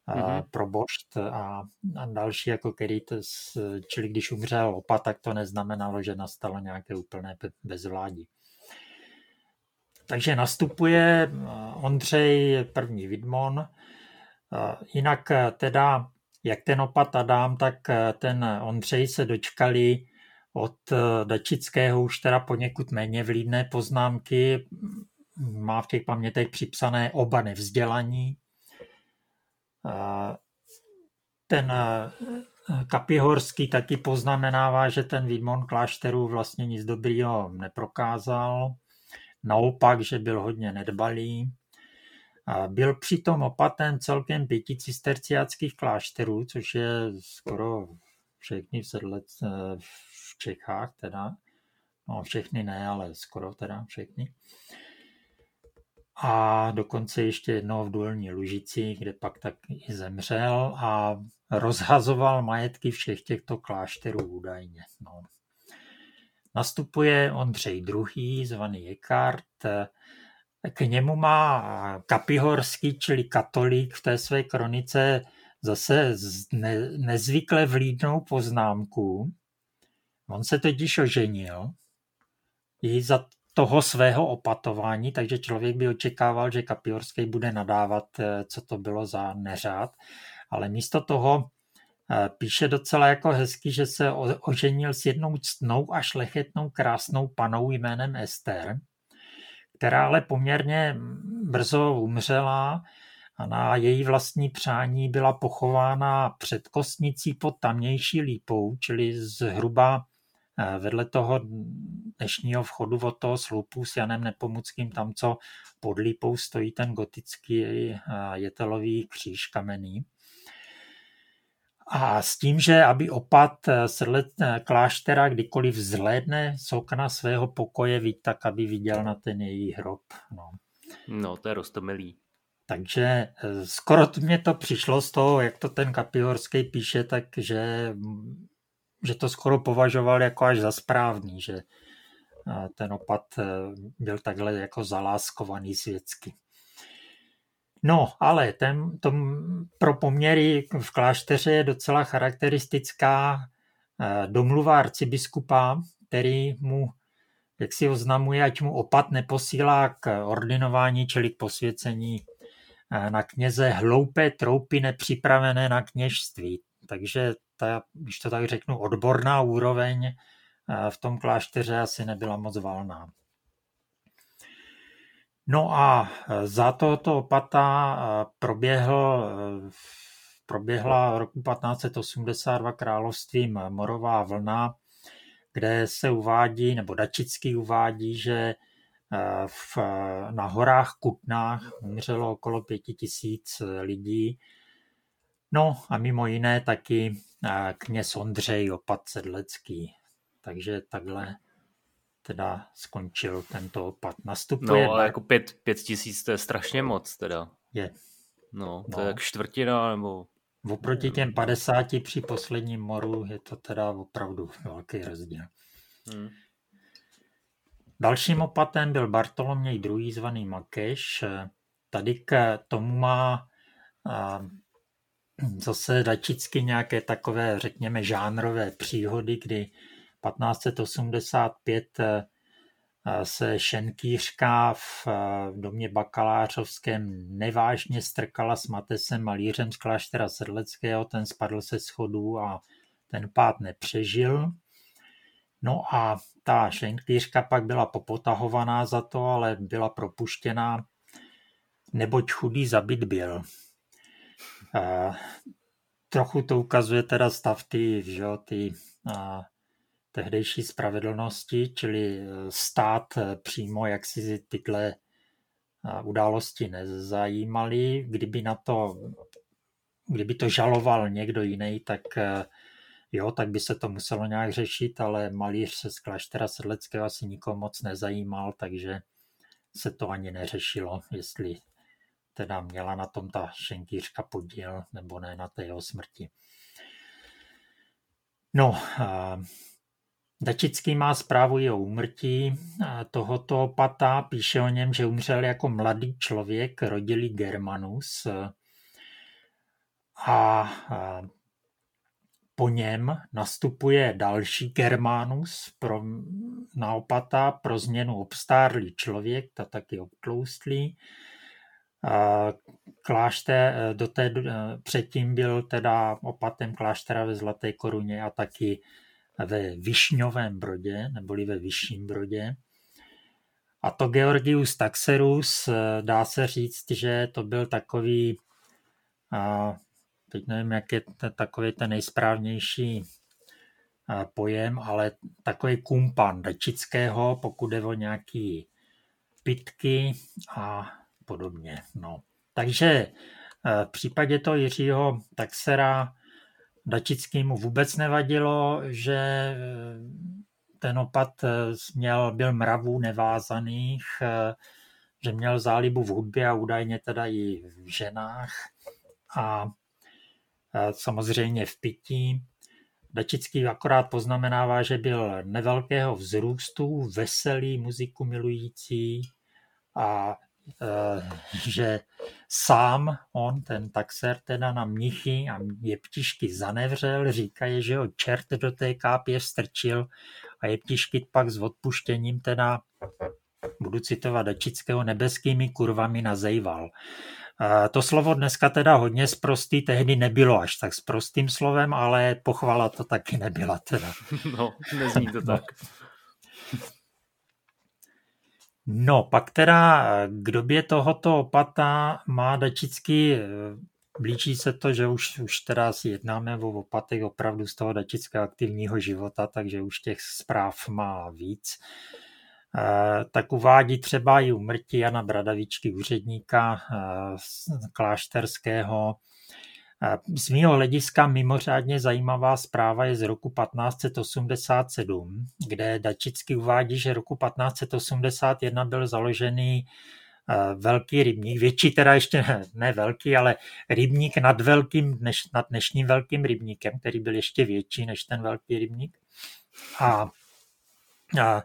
mm-hmm. probošt a, a další, jako který to, čili když umřel opat, tak to neznamenalo, že nastalo nějaké úplné bezvládí. Takže nastupuje Ondřej první Vidmon, jinak teda, jak ten opat Adam, tak ten Ondřej se dočkali od Dačického už teda poněkud méně vlídné poznámky, má v těch pamětech připsané oba nevzdělaní, ten eh, Kapihorský taky poznamenává, že ten výmon klášterů vlastně nic dobrýho neprokázal, naopak, že byl hodně nedbalý. Byl přitom opaten celkem pěti cisterciáckých klášterů, což je skoro všechny v, eh, Čechách teda. No všechny ne, ale skoro teda všechny a dokonce ještě jednou v Důlní Lužici, kde pak tak i zemřel a rozhazoval majetky všech těchto klášterů údajně. No. Nastupuje Ondřej II., zvaný Jekart. K němu má Kapihorský, čili katolík v té své kronice zase ne, nezvykle vlídnou poznámku. On se totiž oženil i za toho svého opatování, takže člověk by očekával, že Kapiorský bude nadávat, eh, co to bylo za neřád, ale místo toho eh, píše docela jako hezky, že se oženil s jednou ctnou a šlechetnou krásnou panou jménem Ester, která ale poměrně brzo umřela a na její vlastní přání byla pochována před kostnicí pod tamnější lípou, čili zhruba vedle toho dnešního vchodu od toho sloupu s Janem Nepomuckým, tam, co pod lípou stojí ten gotický jetelový kříž kamenný. A s tím, že aby opat srlet kláštera kdykoliv vzhlédne z okna svého pokoje, ví tak, aby viděl na ten její hrob. No, no to je rostomilý. Takže skoro mě to přišlo z toho, jak to ten Kapihorský píše, takže že to skoro považoval jako až za správný, že ten opat e, byl takhle jako zaláskovaný světsky. No, ale ten, tom, pro poměry v klášteře je docela charakteristická e, domluva arcibiskupa, který mu jak si oznamuje, ať mu opat neposílá k ordinování, čili k posvěcení e, na kněze hloupé troupy nepřipravené na kněžství. Takže ta, když to tak řeknu, odborná úroveň eh, v tom klášteře asi nebyla moc valná. No a eh, za tohoto opata eh, proběhl, proběhla roku 1582 královstvím morová vlna, kde se uvádí, nebo Dačický uvádí, že v, na horách Kutnách umřelo okolo pěti tisíc lidí. No a mimo jiné taky kněz Ondřej Opat Sedlecký. Takže takhle teda skončil tento opad. Nastupuje... No, ale jako pět, pět tisíc to je strašně moc teda. Je. No, to no. je jak čtvrtina nebo... Oproti těm 50 při posledním moru je to teda opravdu velký rozdíl. Hmm. Dalším opatem byl Bartoloměj II. zvaný Makeš. Tady k tomu má zase dačicky nějaké takové, řekněme, žánrové příhody, kdy 1585 eh, se šenkýřka v domě bakalářovském nevážně strkala s Matesem malířem z kláštera Sedleckého, ten spadl se schodů a ten pád nepřežil. No a ta šenkýřka pak byla popotahovaná za to, ale byla propuštěná, neboť chudý zabit byl. E, trochu to ukazuje teda stav ty, že, ty a, tehdejší spravedlnosti, čili e, stát e, přímo jak si tyhle události nezajímaly. Kdyby na to, kdyby to žaloval někdo jiný, tak jo, tak by se to muselo nějak řešit, ale malíř se z kláštera Sedleckého asi nikoho moc nezajímal, takže se to ani neřešilo, jestli teda měla na tom ta šenkýřka podíl, nebo ne na té jeho smrti. No, Dačický má zprávu o úmrtí tohoto pata, píše o něm, že umřel jako mladý člověk, rodilý Germanus a po něm nastupuje další Germanus, pro, naopata pro změnu obstárlý člověk, ta taky obtloustlý. Klášter, do té, předtím byl teda opatem kláštera ve Zlaté koruně a taky ve Višňovém brodě, neboli ve Vyšším brodě. A to Georgius Taxerus, dá se říct, že to byl takový teď nevím, jak je takový ten nejsprávnější eh, pojem, ale takový kumpan Dačického, pokud je o nějaký pitky a podobně. No. Takže eh, v případě toho Jiřího Taxera Dačickýmu vůbec nevadilo, že eh, ten opad měl, byl mravů nevázaných, že měl zálibu v hudbě a údajně teda i v ženách. A samozřejmě v pití. Dačický akorát poznamenává, že byl nevelkého vzrůstu, veselý, muziku milující a že sám on, ten taxer, teda na mnichy a jeptišky zanevřel, říkají, že ho čert do té kápě strčil a jeptišky pak s odpuštěním teda, budu citovat Dačického, nebeskými kurvami nazejval. To slovo dneska teda hodně sprostý, tehdy nebylo až tak s prostým slovem, ale pochvala to taky nebyla teda. No, nezní to tak. No, pak teda k době tohoto opata má Dačický, eh, blíží se to, že už, už teda si jednáme o opatech opravdu z toho dačického aktivního života, takže už těch zpráv má víc. Eh, tak uvádí třeba i umrtí Jana Bradavičky, úředníka eh, klášterského. Eh, z mého hlediska mimořádně zajímavá zpráva je z roku 1587, kde Dačicky uvádí, že roku 1581 byl založený velký rybník, větší teda ještě ne, ne velký, ale rybník nad, velkým, než, nad dnešním velkým rybníkem, který byl ještě větší než ten velký rybník. A, a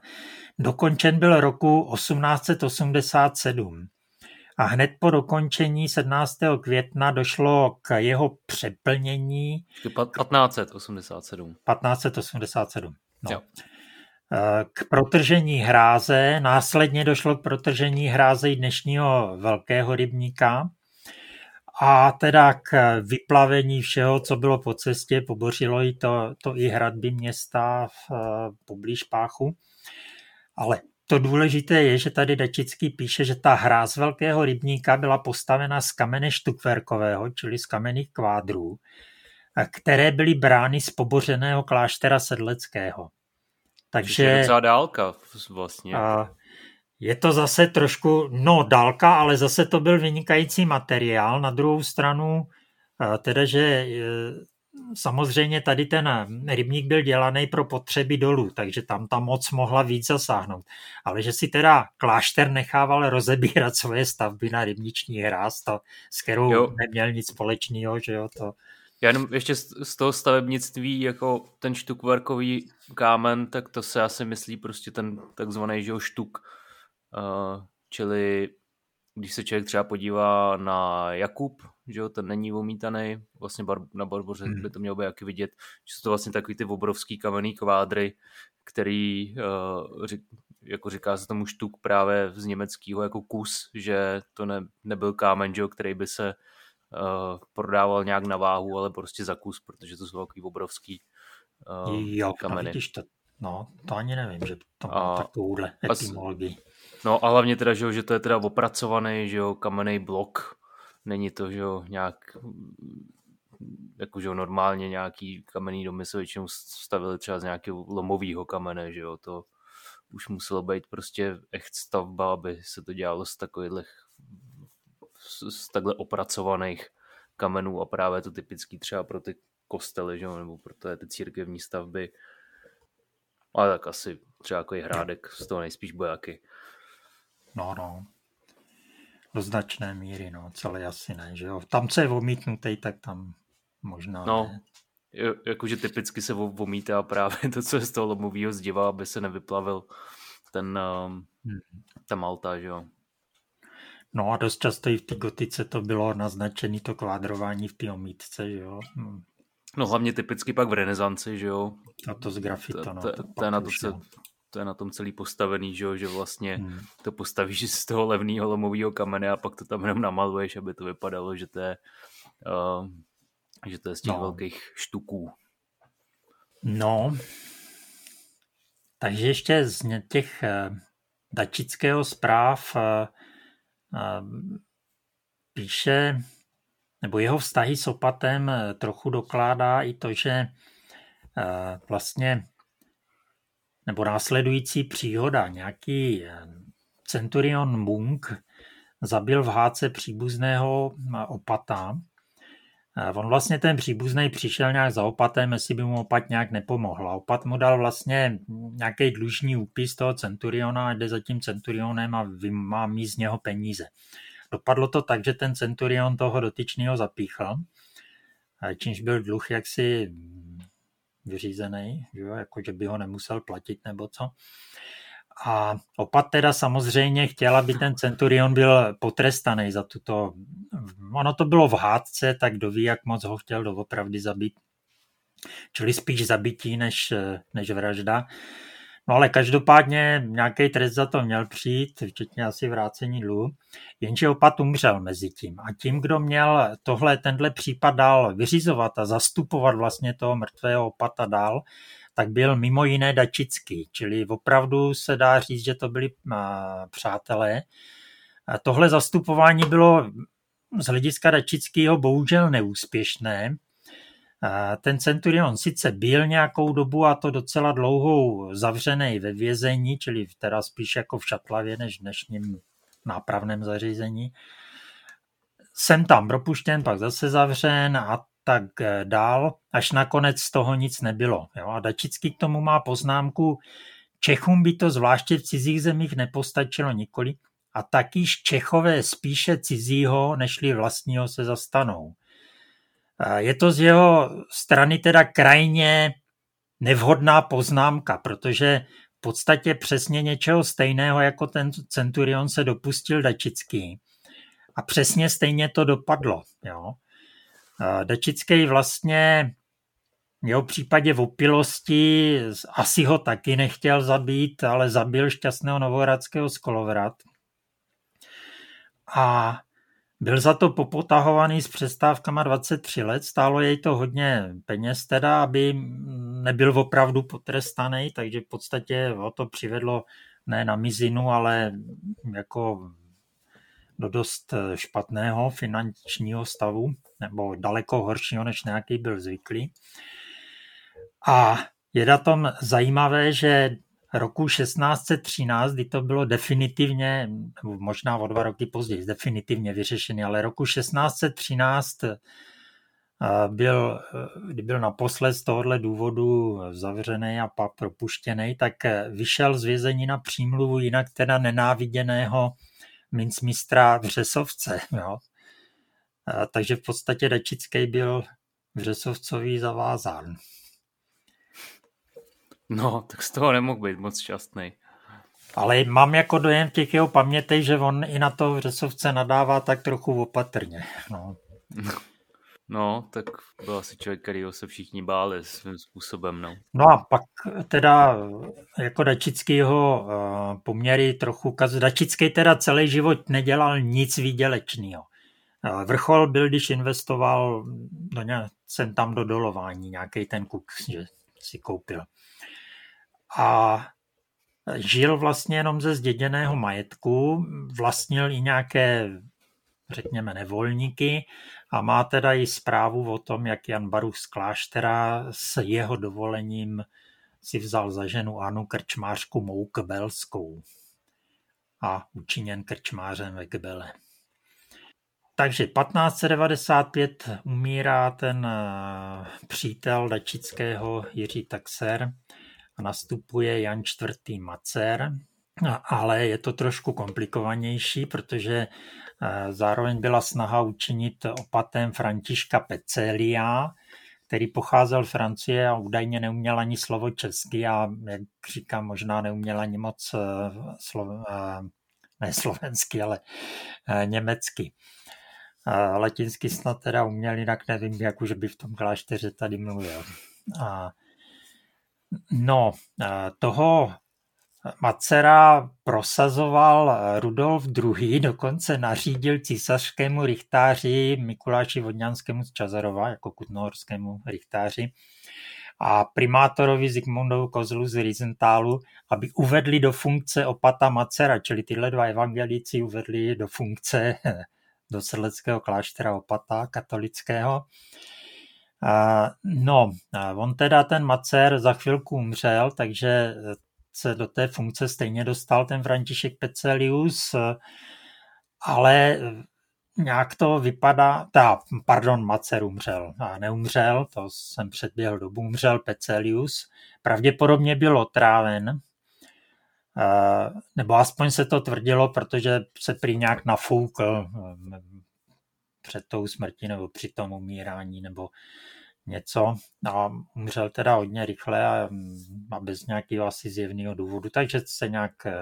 Dokončen byl roku 1887 a hned po dokončení 17. května došlo k jeho přeplnění. 1587. 1587. No. Jo. Eh, k protržení hráze, následně došlo k protržení hráze i dnešního velkého rybníka a teda k vyplavení všeho, co bylo po cestě, pobořilo i to, to i hradby města v, eh, poblíž Páchu. Ale to důležité je, že tady Dačický píše, že ta hra z velkého rybníka byla postavena z kamene štukverkového, čili z kamenných kvádrů, které byly brány z pobořeného kláštera sedleckého. Takže... Je docela dálka vlastně. A je to zase trošku, no dálka, ale zase to byl vynikající materiál. Na druhou stranu, teda, že samozřejmě tady ten rybník byl dělaný pro potřeby dolů, takže tam ta moc mohla víc zasáhnout. Ale že si teda klášter nechával rozebírat svoje stavby na rybniční hráz, to, s kterou jo. neměl nic společného, že jo, to... Já jenom ještě z toho stavebnictví, jako ten štukvarkový kámen, tak to se asi myslí prostě ten takzvaný že jo, štuk, uh, čili když se člověk třeba podívá na Jakub, že jo, ten není omítaný, vlastně bar, na barboře hmm. by to mělo být jaký vidět, že jsou to vlastně takový ty obrovský kamenný kvádry, který, uh, řík, jako říká se tomu štuk právě z německého jako kus, že to ne, nebyl kámen, že jo, který by se uh, prodával nějak na váhu, ale prostě za kus, protože to jsou takový obrovský uh, jo, kameny. Jo, to, no, to ani nevím, že to má takovouhle etymologii. No a hlavně teda, že, jo, že to je teda opracovaný, že jo, kamenný blok. Není to, že jo, nějak jako, že jo, normálně nějaký kamenný domy se většinou stavili třeba z nějakého lomového kamene, že jo, to už muselo být prostě echt stavba, aby se to dělalo z takových z takhle opracovaných kamenů a právě to typický třeba pro ty kostely, že jo, nebo pro ty církevní stavby. Ale tak asi třeba jako i hrádek z toho nejspíš bojaky. No, no. Do značné míry, no, celé asi ne, že jo. Tam, co je omítnutý, tak tam možná No, ne. jakože typicky se vomítá právě to, co je z toho lomového zdiva, aby se nevyplavil ten, um, hmm. ta malta, že jo. No a dost často i v té gotice to bylo naznačené to kvádrování v té omítce, že jo. Hmm. No hlavně typicky pak v renesanci, že jo. A to z grafita, no. To, to, to je na to, co, to je na tom celý postavený, že, že vlastně hmm. to postavíš z toho levného lomového kamene a pak to tam jenom namaluješ, aby to vypadalo, že to je, uh, že to je z těch no. velkých štuků. No, takže ještě z těch uh, dačického zpráv uh, uh, píše, nebo jeho vztahy s opatem trochu dokládá i to, že vlastně nebo následující příhoda. Nějaký eh, Centurion Munk zabil v háce příbuzného eh, opata. Eh, on vlastně ten příbuzný přišel nějak za opatem, jestli by mu opat nějak nepomohl. A opat mu dal vlastně nějaký dlužní úpis toho Centuriona jde za tím Centurionem a má mít z něho peníze. Dopadlo to tak, že ten Centurion toho dotyčného zapíchl, čímž byl dluh jaksi vyřízený, že, jo, jako že by ho nemusel platit nebo co. A opat teda samozřejmě chtěl, aby ten Centurion byl potrestaný za tuto... Ono to bylo v hádce, tak kdo ví, jak moc ho chtěl doopravdy zabít. Čili spíš zabití než, než vražda. No ale každopádně nějaký trest za to měl přijít, včetně asi vrácení dluhu, jenže opat umřel mezi tím. A tím, kdo měl tohle, tenhle případ dál vyřizovat a zastupovat vlastně toho mrtvého opata dál, tak byl mimo jiné Dačický, čili opravdu se dá říct, že to byli přátelé. A tohle zastupování bylo z hlediska Dačického bohužel neúspěšné, ten Centurion sice byl nějakou dobu a to docela dlouhou zavřený ve vězení, čili teda spíš jako v šatlavě než v dnešním nápravném zařízení. Jsem tam propuštěn, pak zase zavřen a tak dál, až nakonec z toho nic nebylo. Jo? A Dačický k tomu má poznámku, Čechům by to zvláště v cizích zemích nepostačilo nikoli, a takýž Čechové spíše cizího, nežli vlastního se zastanou. Je to z jeho strany teda krajně nevhodná poznámka, protože v podstatě přesně něčeho stejného jako ten Centurion se dopustil Dačický. A přesně stejně to dopadlo. Jo. Dačický vlastně v jeho případě v opilosti asi ho taky nechtěl zabít, ale zabil šťastného novohradského skolovrat. A byl za to popotahovaný s přestávkama 23 let, stálo jej to hodně peněz teda, aby nebyl opravdu potrestaný, takže v podstatě ho to přivedlo ne na mizinu, ale jako do dost špatného finančního stavu, nebo daleko horšího, než nějaký byl zvyklý. A je na tom zajímavé, že roku 1613, kdy to bylo definitivně, možná o dva roky později, definitivně vyřešené, ale roku 1613 byl, kdy byl naposled z tohohle důvodu zavřený a pak propuštěný, tak vyšel z vězení na přímluvu jinak teda nenáviděného mincmistra Vřesovce. Jo. Takže v podstatě Dačický byl Vřesovcový zavázán. No, tak z toho nemohl být moc šťastný. Ale mám jako dojem těch jeho pamětej, že on i na to Vřesovce nadává tak trochu opatrně. No. No, tak byl asi člověk, kterýho se všichni báli svým způsobem, no. No a pak teda jako Dačickýho uh, poměry trochu ukazuje. Dačický teda celý život nedělal nic výdělečného. Uh, vrchol byl, když investoval do ně, sem tam do dolování, nějaký ten kuk, že si koupil. A žil vlastně jenom ze zděděného majetku, vlastnil i nějaké řekněme, nevolníky a má teda i zprávu o tom, jak Jan Baruch z kláštera s jeho dovolením si vzal za ženu Anu krčmářku Mou Kbelskou a učiněn krčmářem ve Kbele. Takže 1595 umírá ten eh, přítel Dačického Jiří Taxer nastupuje Jan IV. Macer, ale je to trošku komplikovanější, protože Zároveň byla snaha učinit opatem Františka Pecelia, který pocházel z Francie a údajně neuměl ani slovo česky a, jak říkám, možná neuměl ani moc eh, slovo, eh, ne slovensky, ale eh, německy. Latinsky snad teda uměl, jinak nevím, jak už by v tom klášteře tady mluvil. No, toho Macera prosazoval Rudolf II., dokonce nařídil císařskému richtáři Mikuláši Vodňanskému z Čazarova, jako kutnohorskému richtáři, a primátorovi Zigmundovu Kozlu z Rizentálu, aby uvedli do funkce opata Macera, čili tyhle dva evangelíci uvedli do funkce do sedleckého kláštera opata katolického. No, on teda ten Macer za chvilku umřel, takže se do té funkce stejně dostal ten František Pecelius, ale nějak to vypadá, ta, pardon, Macer umřel, a neumřel, to jsem předběhl dobu, umřel Pecelius, pravděpodobně byl otráven, nebo aspoň se to tvrdilo, protože se prý nějak nafoukl před tou smrtí nebo při tom umírání, nebo něco a umřel teda hodně rychle a, a bez nějakého asi zjevného důvodu, takže se nějak eh,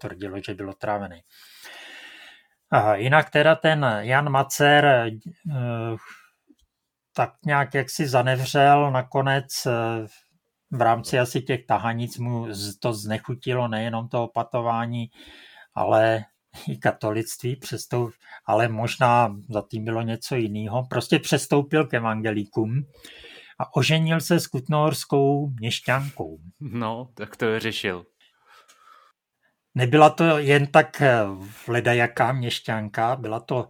tvrdilo, že byl otrávený. A jinak teda ten Jan Macer eh, tak nějak jak si zanevřel nakonec eh, v rámci asi těch tahanic mu to znechutilo nejenom to opatování, ale i katolictví, přestou, ale možná za tím bylo něco jiného. Prostě přestoupil k evangelíkům a oženil se s kutnohorskou měšťankou. No, tak to je řešil. Nebyla to jen tak ledajaká měšťanka, byla to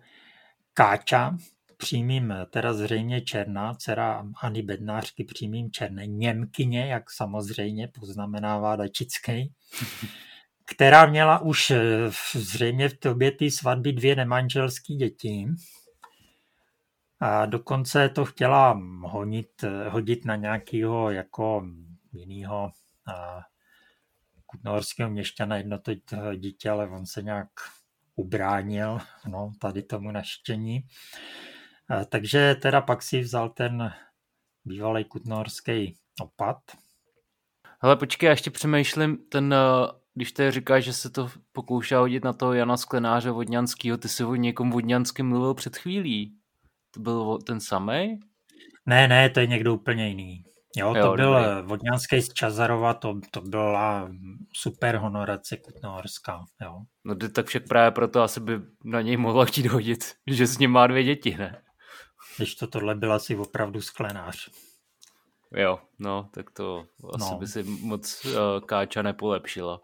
Káča, přímým, teda zřejmě černá, dcera Ani Bednářky přímým černé, Němkyně, jak samozřejmě poznamenává Dačický. která měla už eh, zřejmě v tobě ty svatby dvě nemanželské děti. A dokonce to chtěla honit, eh, hodit na nějakého jako jiného kutnohorského měšťana jedno to dítě, ale on se nějak ubránil no, tady tomu naštění. A, takže teda pak si vzal ten bývalý kutnohorský opat. Ale počkej, já ještě přemýšlím, ten eh, když ty říkáš, že se to pokoušá hodit na toho Jana Sklenáře Vodňanského, ty jsi o někom Vodňanském mluvil před chvílí. To byl ten samý? Ne, ne, to je někdo úplně jiný. Jo, to jo, byl dobrý. Vodňanský z Čazarova, to, to byla super honorace Kutnohorská, jo. No tak však právě proto asi by na něj mohla chtít hodit, že s ním má dvě děti, ne? Když to tohle byl asi opravdu sklenář. Jo, no, tak to asi no. by si moc uh, Káča nepolepšila.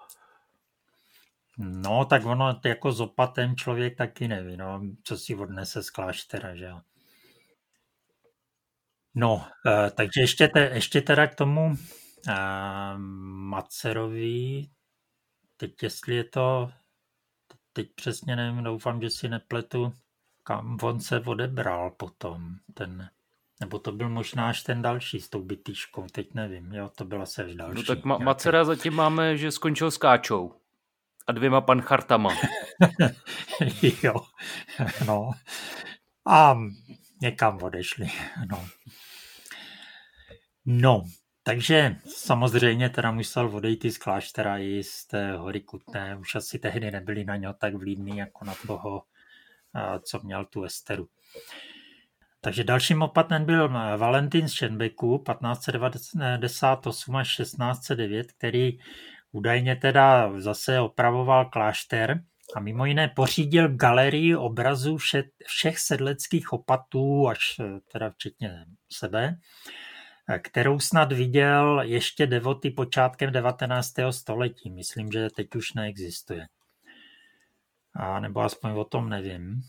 No, tak ono jako s opatem člověk taky neví, no, co si odnese z kláštera, že jo. No, eh, takže ještě, te, ještě teda k tomu Macerovi, teď jestli je to, teď přesně nevím, doufám, že si nepletu, kam on se odebral potom, ten, nebo to byl možná až ten další s tou bytýškou, teď nevím, jo, to byla se až další. No tak ma- Macera zatím máme, že skončil s Káčou a dvěma panchartama. jo, no. A někam odešli, no. No, takže samozřejmě teda musel odejít i z kláštera i z té hory Kutné. Už asi tehdy nebyli na něho tak vlídný jako na toho, co měl tu Esteru. Takže dalším opatem byl Valentin z Šenbeku 1598 až 1609, který údajně teda zase opravoval klášter a mimo jiné pořídil galerii obrazů vše, všech sedleckých opatů, až teda včetně sebe, kterou snad viděl ještě devoty počátkem 19. století. Myslím, že teď už neexistuje. A nebo aspoň o tom nevím.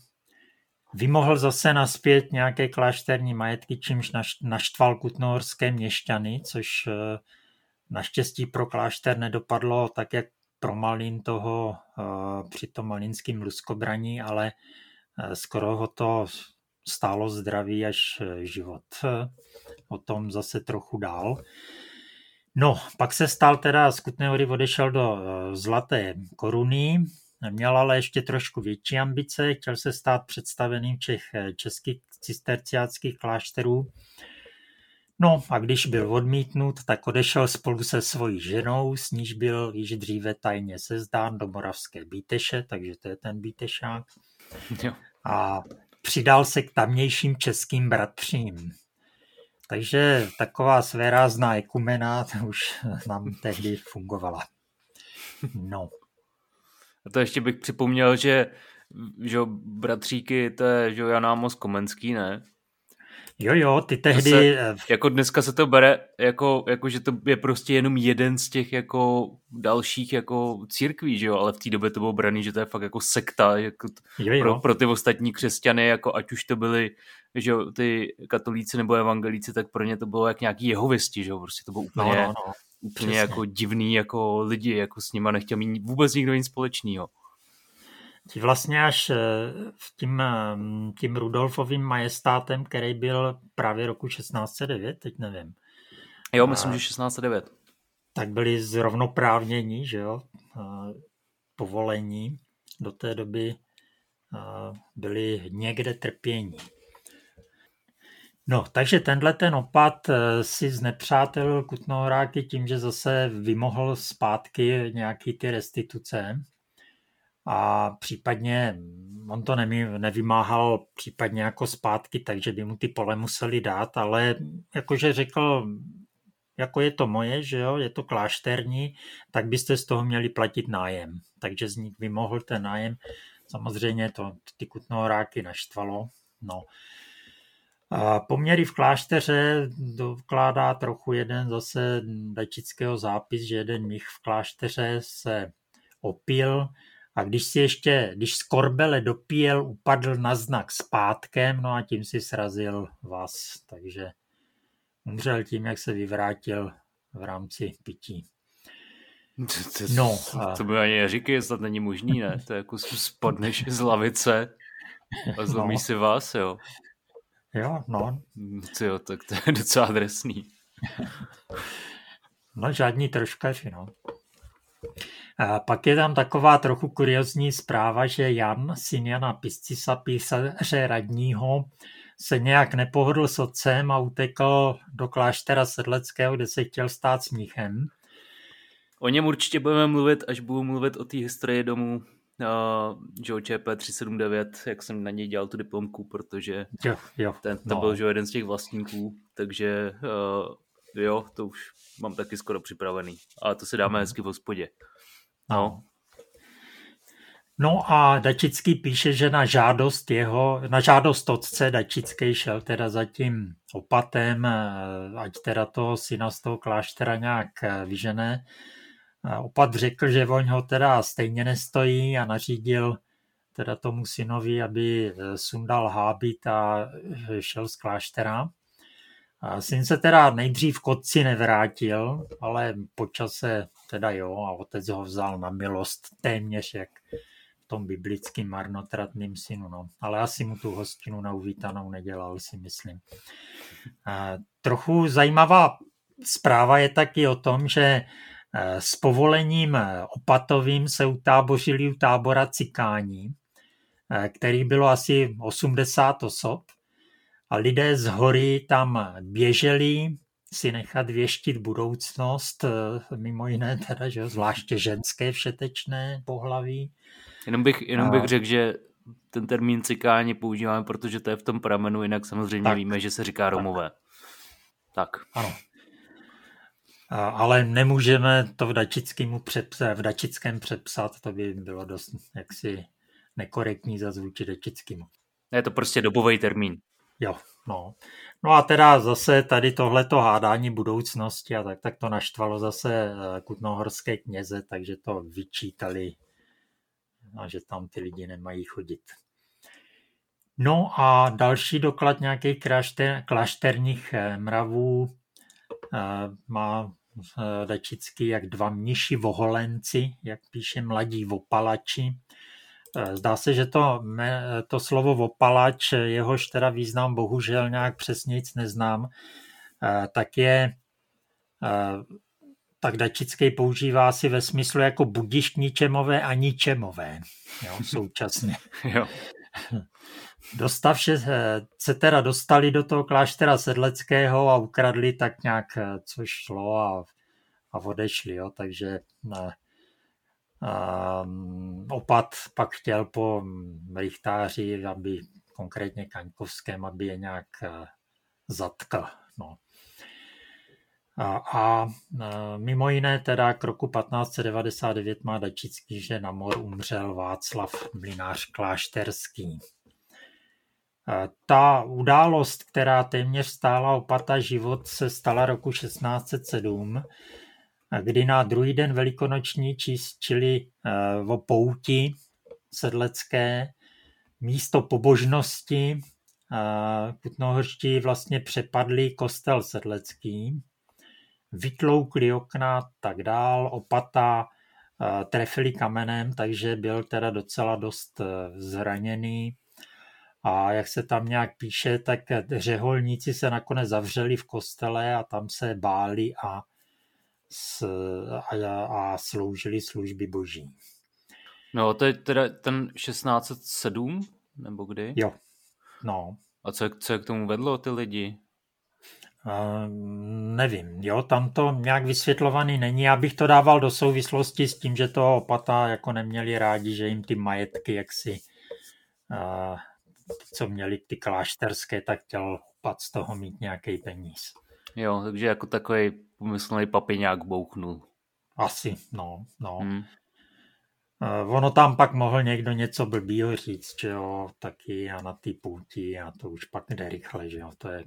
Vymohl zase naspět nějaké klášterní majetky, čímž naštval kutnohorské měšťany, což eh, naštěstí pro klášter nedopadlo tak, jak pro Malin toho eh, při tom malinském luskobraní, ale eh, skoro ho to stálo zdraví až život o tom zase trochu dál. No, pak se stal teda, z Kutné hory odešel do eh, Zlaté koruny, měl ale ještě trošku větší ambice, chtěl se stát představeným eh, českých cisterciáckých klášterů. No a když byl odmítnut, tak odešel spolu se svojí ženou, s níž byl již dříve tajně sezdán do Moravské Bíteše, takže to je ten Bítešák. Jo. A přidal se k tamnějším českým bratřím. Takže taková svérázná ekumena už nám tehdy fungovala. No. A to ještě bych připomněl, že, že bratříky, to je že Jan Amos Komenský, ne? Jo, jo, ty tehdy... Se, eh, jako dneska se to bere, jako, jako, že to je prostě jenom jeden z těch jako dalších jako církví, že jo, ale v té době to bylo braný, že to je fakt jako sekta jako jo, jo. Pro, pro ty ostatní křesťany, jako ať už to byly že jo, ty katolíci nebo evangelíci, tak pro ně to bylo jak nějaký jehovisti, že jo, prostě to bylo no, úplně, no, no, no. úplně jako divný jako lidi, jako s nima nechtěl mít vůbec nikdo nic společného. Ti vlastně až eh, v tím, mm, tím Rudolfovým majestátem, který byl právě roku 1609, teď nevím. Jo, myslím, a, že 1609. Tak byli zrovnoprávnění, že jo, povolení. Do té doby byli někde trpění. No, takže tenhle ten opad eh, si znepřátelil Kutnohoráky tím, že zase vymohl zpátky nějaký ty restituce a případně on to nevy, nevymáhal případně jako zpátky, takže by mu ty pole museli dát, ale jakože řekl, jako je to moje, že jo, je to klášterní, tak byste z toho měli platit nájem. Takže z nich vymohl ten nájem. Samozřejmě to ty kutnohoráky naštvalo. No. A poměry v klášteře dokládá trochu jeden zase dačického zápis, že jeden mých v klášteře se opil, a když si ještě, když z korbele dopíjel, upadl na znak zpátkem, no a tím si srazil vás, takže umřel tím, jak se vyvrátil v rámci pití. To, to, no, a... to by ani neříkej, to není možný, ne? To je jako spadneš z lavice a zlomíš no. si vás, jo. Jo, no. Jo, tak to je docela adresný. no, žádní troškaři, no. A pak je tam taková trochu kuriozní zpráva, že Jan, syn Jana Piscisa, písaře radního, se nějak nepohodl s otcem a utekl do kláštera Sedleckého, kde se chtěl stát smíchem. O něm určitě budeme mluvit, až budu mluvit o té historii domů uh, Joe ČP 379, jak jsem na něj dělal tu diplomku, protože jo, jo, ten, to no. byl že jeden z těch vlastníků, takže uh, jo, to už mám taky skoro připravený. A to si dáme mm. hezky v hospodě. No. No a Dačický píše, že na žádost jeho, na žádost otce Dačický šel teda za tím opatem, eh, ať teda toho syna z toho kláštera nějak eh, vyžené. Opat řekl, že on ho teda stejně nestojí a nařídil teda tomu synovi, aby eh, sundal hábit a šel z kláštera. Syn se teda nejdřív k otci nevrátil, ale po čase teda jo a otec ho vzal na milost téměř jak v tom biblickým marnotratným synu. No. Ale asi mu tu hostinu na uvítanou nedělal, si myslím. A trochu zajímavá zpráva je taky o tom, že e, s povolením opatovým se utábořili u tábora Cikání, e, který bylo asi 80 osob a lidé z hory tam běželi si nechat věštit budoucnost, eh, mimo jiné teda, že zvláště ženské všetečné pohlaví. Jenom bych, jenom bych řekl, že ten termín cikáni používáme, protože to je v tom pramenu, jinak samozřejmě tak, víme, že se říká Romové. Tak. tak. Ano. Ale nemůžeme to v, přepsat, v dačickém přepsat, to by bylo dost jaksi nekorektní za vůči dačickému. Je to prostě dobový termín. Jo, no. No a teda zase tady tohleto hádání budoucnosti a tak, tak to naštvalo zase eh, kutnohorské kněze, takže to vyčítali, a že tam ty lidi nemají chodit. No a další doklad nějakých klášter, klášterních eh, mravů eh, má Dačický jak dva mniši voholenci, jak píše mladí vopalači, zdá se, že to, to slovo opalač, jehož teda význam bohužel nějak přesně nic neznám, eh, tak je eh, tak Dačický používá si ve smyslu jako budiš ničemové a ničemové jo, současně. jo. Dostavše se teda dostali do toho kláštera Sedleckého a ukradli tak nějak, co šlo a, a odešli, jo, takže ne, Um, opat pak chtěl po Richtáři, aby konkrétně Kaňkovském, aby je nějak uh, zatkl. No. A, a mimo jiné teda k roku 1599 má Dačický, že na mor umřel Václav Mlinář Klášterský. Ta událost, která téměř stála opata život, se stala roku 1607, kdy na druhý den velikonoční čili eh, o pouti sedlecké místo pobožnosti eh, Kutnohorští vlastně přepadli kostel sedlecký, vytloukli okna tak dál, opata eh, trefili kamenem, takže byl teda docela dost zraněný. A jak se tam nějak píše, tak řeholníci se nakonec zavřeli v kostele a tam se báli a s, a, a sloužili služby boží. No, to je teda ten 1607, nebo kdy? Jo, no. A co, co k tomu vedlo ty lidi? Uh, nevím, jo, tam to nějak vysvětlovaný není. Já bych to dával do souvislosti s tím, že to opata jako neměli rádi, že jim ty majetky jaksi, uh, co měli ty klášterské, tak chtěl opat z toho mít nějaký peníz. Jo, takže jako takový pomyslný papiňák bouchnul. Asi, no, no. Hmm. Uh, ono tam pak mohl někdo něco blbýho říct, že jo, taky a na ty půti a to už pak jde rychle, že jo, to je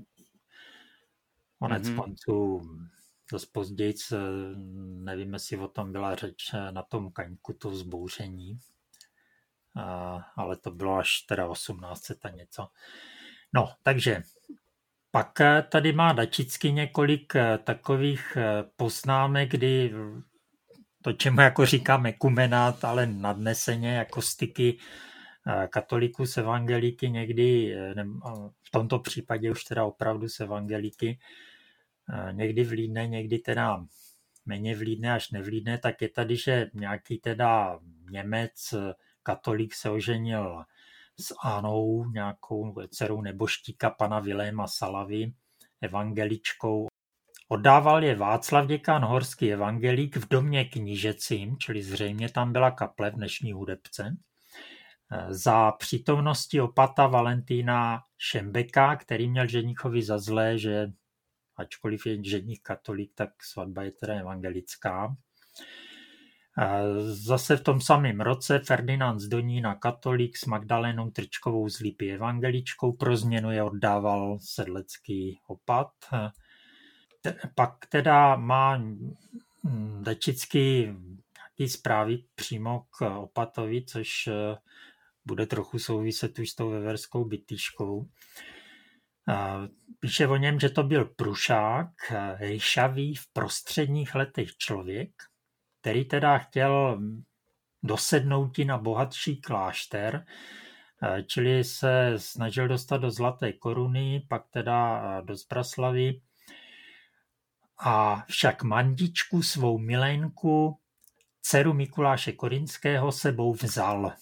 konec mm-hmm. konců dost později, nevím, jestli o tom byla řeč na tom kaňku, to vzbouření, uh, ale to bylo až teda 1800 a něco. No, takže pak eh, tady má Dačicky několik eh, takových eh, poznámek, kdy to, čemu jako říkáme kumenát, ale nadneseně jako styky katolíků s evangelíky někdy, v tomto případě už teda opravdu s evangelíky, někdy vlídne, někdy teda méně vlídne až nevlídne, tak je tady, že nějaký teda Němec, katolík se oženil s Anou, nějakou dcerou neboštíka pana Viléma Salavy, evangeličkou. Oddával je Václav děkan Horský evangelík v domě knížecím, čili zřejmě tam byla kaple v dnešní hudebce, za přítomnosti opata Valentína Šembeka, který měl ženichovi za zlé, že ačkoliv je ženich katolík, tak svatba je teda evangelická. Zase v tom samém roce Ferdinand z Donína katolík s Magdalénou Trčkovou z Lípy evangeličkou pro změnu je oddával sedlecký opat. Pak teda má Dačický nějaký zprávy přímo k opatovi, což eh, bude trochu souviset už s tou veverskou bytýškou. Píše o něm, že to byl prušák, ryšavý v prostředních letech člověk, který teda chtěl dosednout na bohatší klášter, čili se snažil dostat do Zlaté koruny, pak teda do Zbraslavy. A však mandičku svou milenku, dceru Mikuláše Korinského, sebou vzal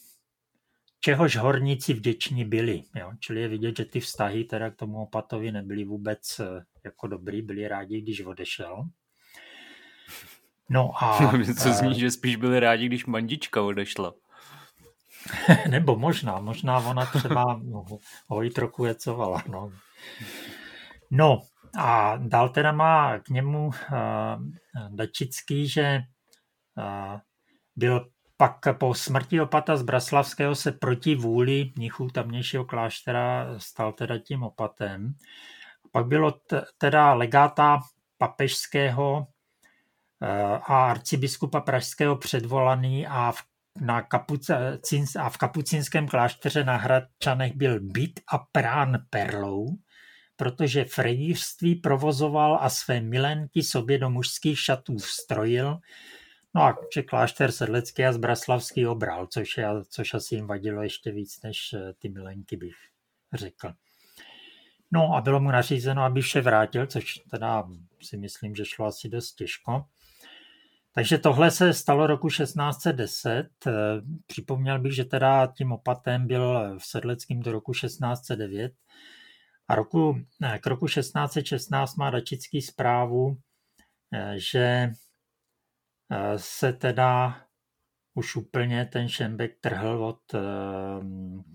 čehož horníci vděční byli. Jo? Čili je vidět, že ty vztahy teda k tomu opatovi nebyly vůbec eh, jako dobrý, byli rádi, když odešel. No a... Co zní, že spíš byli rádi, když mandička odešla. Nebo možná, možná ona třeba no, ho i trochu jecovala. No. no a dál teda má k němu uh, Dačický, že uh, byl pak po smrti opata z Braslavského se proti vůli mnichů tamnějšího kláštera stal teda tím opatem. Pak bylo teda legáta papežského eh, a arcibiskupa pražského předvolaný a v, na kapucin, a v kapucinském klášteře na Hradčanech byl byt a prán perlou, protože frejírství provozoval a své milenky sobě do mužských šatů vstrojil, No a že klášter Sedlecký a Zbraslavský obral, což, je, což asi jim vadilo ještě víc než eh, ty milenky, bych řekl. No a bylo mu nařízeno, aby vše vrátil, což teda si myslím, že šlo asi dost těžko. Takže tohle se stalo roku 1610. Eh, připomněl bych, že teda tím opatem byl v Sedleckém do roku 1609. A roku, k roku 1616 má Dačický zprávu, eh, že se teda už úplně ten Šembek trhl od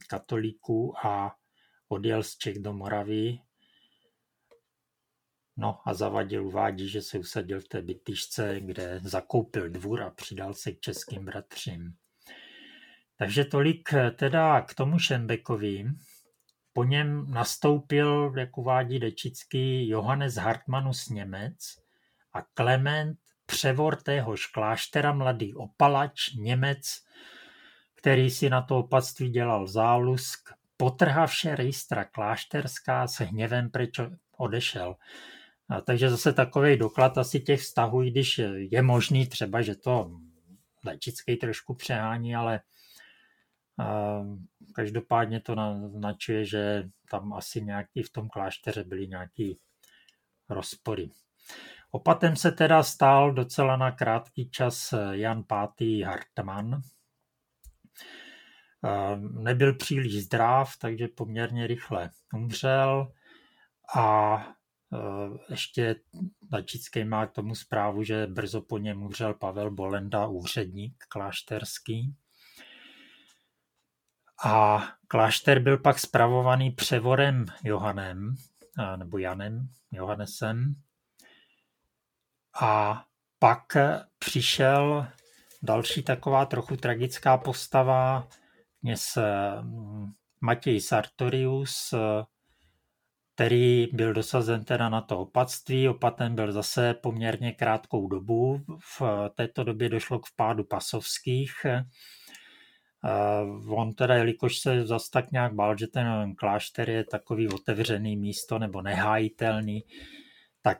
katolíků a odjel z Čech do Moravy. No a zavadil, uvádí, že se usadil v té bytyšce, kde zakoupil dvůr a přidal se k českým bratřím. Takže tolik eh, teda k tomu Šembekovi. Po něm nastoupil, jak uvádí Dečický, Johannes Hartmanus Němec a Klement převor téhož kláštera mladý opalač, Němec, který si na to opatství dělal zálusk, potrhavše rejstra klášterská s hněvem preč odešel. A takže zase takový doklad asi těch vztahů, i když je možný třeba, že to Lečický trošku přehání, ale každopádně to naznačuje, že tam asi nějaký v tom klášteře byly nějaký rozpory. Opatem se teda stal docela na krátký čas Jan V. Hartmann. Nebyl příliš zdrav, takže poměrně rychle umřel a ještě Dačický má k tomu zprávu, že brzo po něm umřel Pavel Bolenda, úředník klášterský. A klášter byl pak spravovaný převorem Johanem, nebo Janem, Johannesem, a pak přišel další taková trochu tragická postava, dnes mm, Matěj Sartorius, který byl dosazen teda na to opatství. Opatem byl zase poměrně krátkou dobu. V této době došlo k vpádu pasovských. On teda, jelikož se zase tak nějak bál, že ten klášter je takový otevřený místo nebo nehájitelný, tak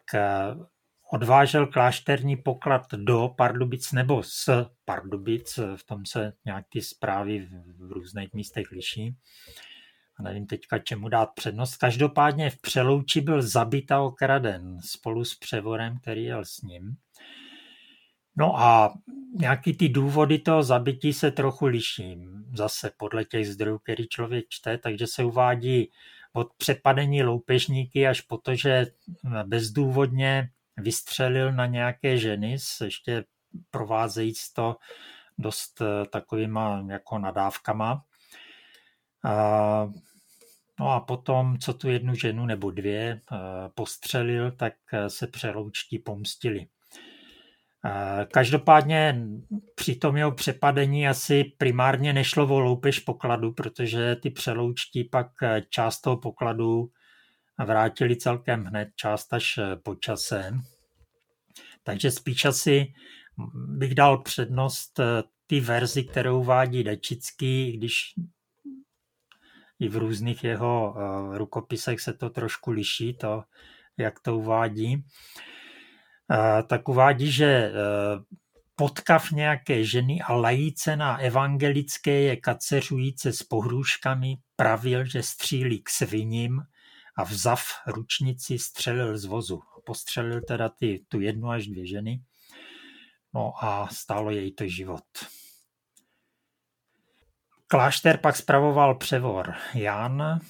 odvážel klášterní poklad do Pardubic nebo z Pardubic, v tom se nějak zprávy v různých místech liší. A nevím teďka, čemu dát přednost. Každopádně v Přelouči byl zabit a okraden spolu s převorem, který jel s ním. No a nějaký ty důvody toho zabití se trochu liší. Zase podle těch zdrojů, který člověk čte, takže se uvádí od přepadení loupežníky až po to, že bezdůvodně vystřelil na nějaké ženy ještě provázejíc to dost takovýma jako nadávkama. A, no a potom, co tu jednu ženu nebo dvě postřelil, tak se přeloučtí pomstili. Každopádně při tom jeho přepadení asi primárně nešlo o loupež pokladu, protože ty přeloučtí pak část toho pokladu vrátili celkem hned, část až po čase. Takže spíš asi bych dal přednost ty verzi, kterou vádí Dečický, když i v různých jeho rukopisech se to trošku liší, to, jak to uvádí. Tak uvádí, že potkav nějaké ženy a lajíce na evangelické je kaceřujíce s pohrůžkami, pravil, že střílí k sviním a vzav ručnici střelil z vozu. Postřelil teda ty, tu jednu až dvě ženy. No a stálo jej to život. Klášter pak spravoval převor Jan,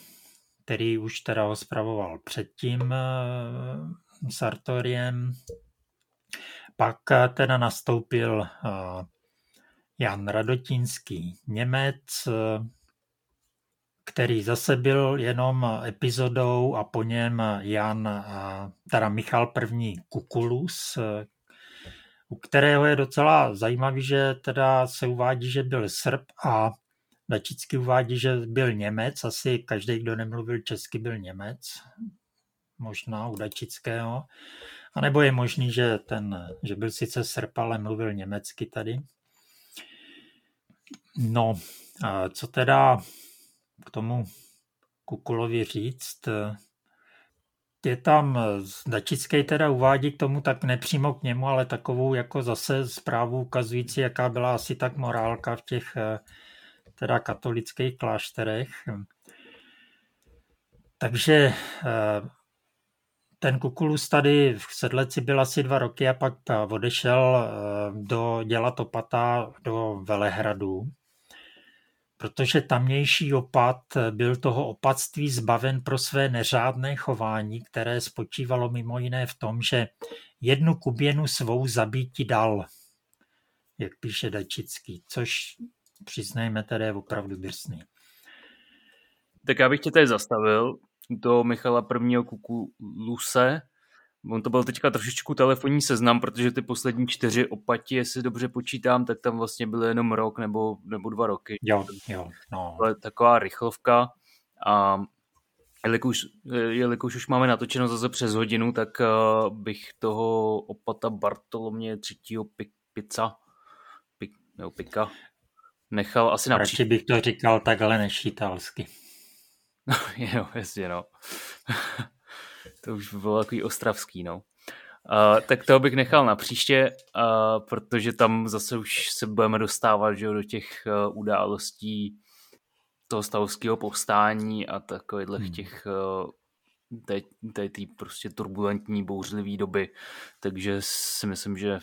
který už teda ho spravoval předtím eh, Sartoriem. Pak eh, teda nastoupil eh, Jan Radotínský Němec, který zase byl jenom epizodou a po něm Jan, teda Michal I. Kukulus, u kterého je docela zajímavý, že teda se uvádí, že byl Srb a Dačický uvádí, že byl Němec, asi každý, kdo nemluvil česky, byl Němec, možná u Dačického. A nebo je možný, že, ten, že byl sice Srb, ale mluvil německy tady. No, a co teda k tomu Kukulovi říct? Je tam, Dačický teda uvádí k tomu tak nepřímo k němu, ale takovou jako zase zprávu ukazující, jaká byla asi tak morálka v těch teda katolických klášterech. Takže eh, ten Kukulus tady v Sedleci byl asi dva roky a pak odešel eh, do dělat opata do Velehradu, protože tamnější opat byl toho opatství zbaven pro své neřádné chování, které spočívalo mimo jiné v tom, že jednu kuběnu svou zabíti dal, jak píše Dačický, což přiznejme, tedy je opravdu drsný. Tak já bych tě tady zastavil do Michala prvního kuku Luse. On to byl teďka trošičku telefonní seznam, protože ty poslední čtyři opati, jestli dobře počítám, tak tam vlastně byly jenom rok nebo, nebo dva roky. Jo, jo, no. To je taková rychlovka a jelikož, jelikož už máme natočeno zase přes hodinu, tak uh, bych toho opata Bartolomě třetího pizza, pik, nebo pika, nechal asi na Radši bych to říkal takhle než italsky. No, jo, jasně, no. to už by bylo takový ostravský, no. Uh, tak toho bych nechal na příště, uh, protože tam zase už se budeme dostávat že, do těch uh, událostí toho stavovského povstání a takových hmm. těch uh, té, té, té prostě turbulentní, bouřlivé doby, takže si myslím, že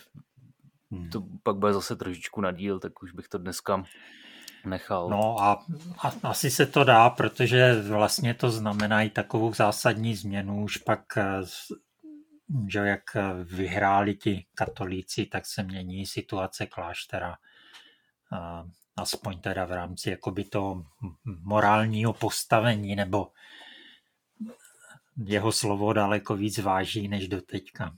Hmm. To pak bude zase trošičku na díl, tak už bych to dneska nechal. No a, a asi se to dá, protože vlastně to znamená i takovou zásadní změnu. Už pak, eh, že jak vyhráli ti katolíci, tak se mění situace kláštera. Aspoň teda v rámci jakoby toho morálního postavení, nebo jeho slovo daleko víc váží než do teďka.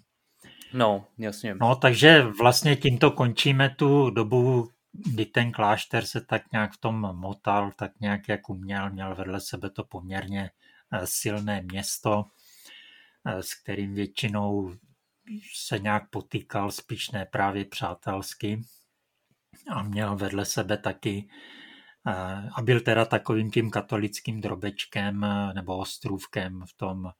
No, jasně. No, takže vlastně tímto končíme tu dobu, kdy ten klášter se tak nějak v tom motal, tak nějak jak uměl, měl vedle sebe to poměrně eh, silné město, eh, s kterým většinou se nějak potýkal spíš ne právě přátelsky a měl vedle sebe taky eh, a byl teda takovým tím katolickým drobečkem nebo ostrůvkem v tom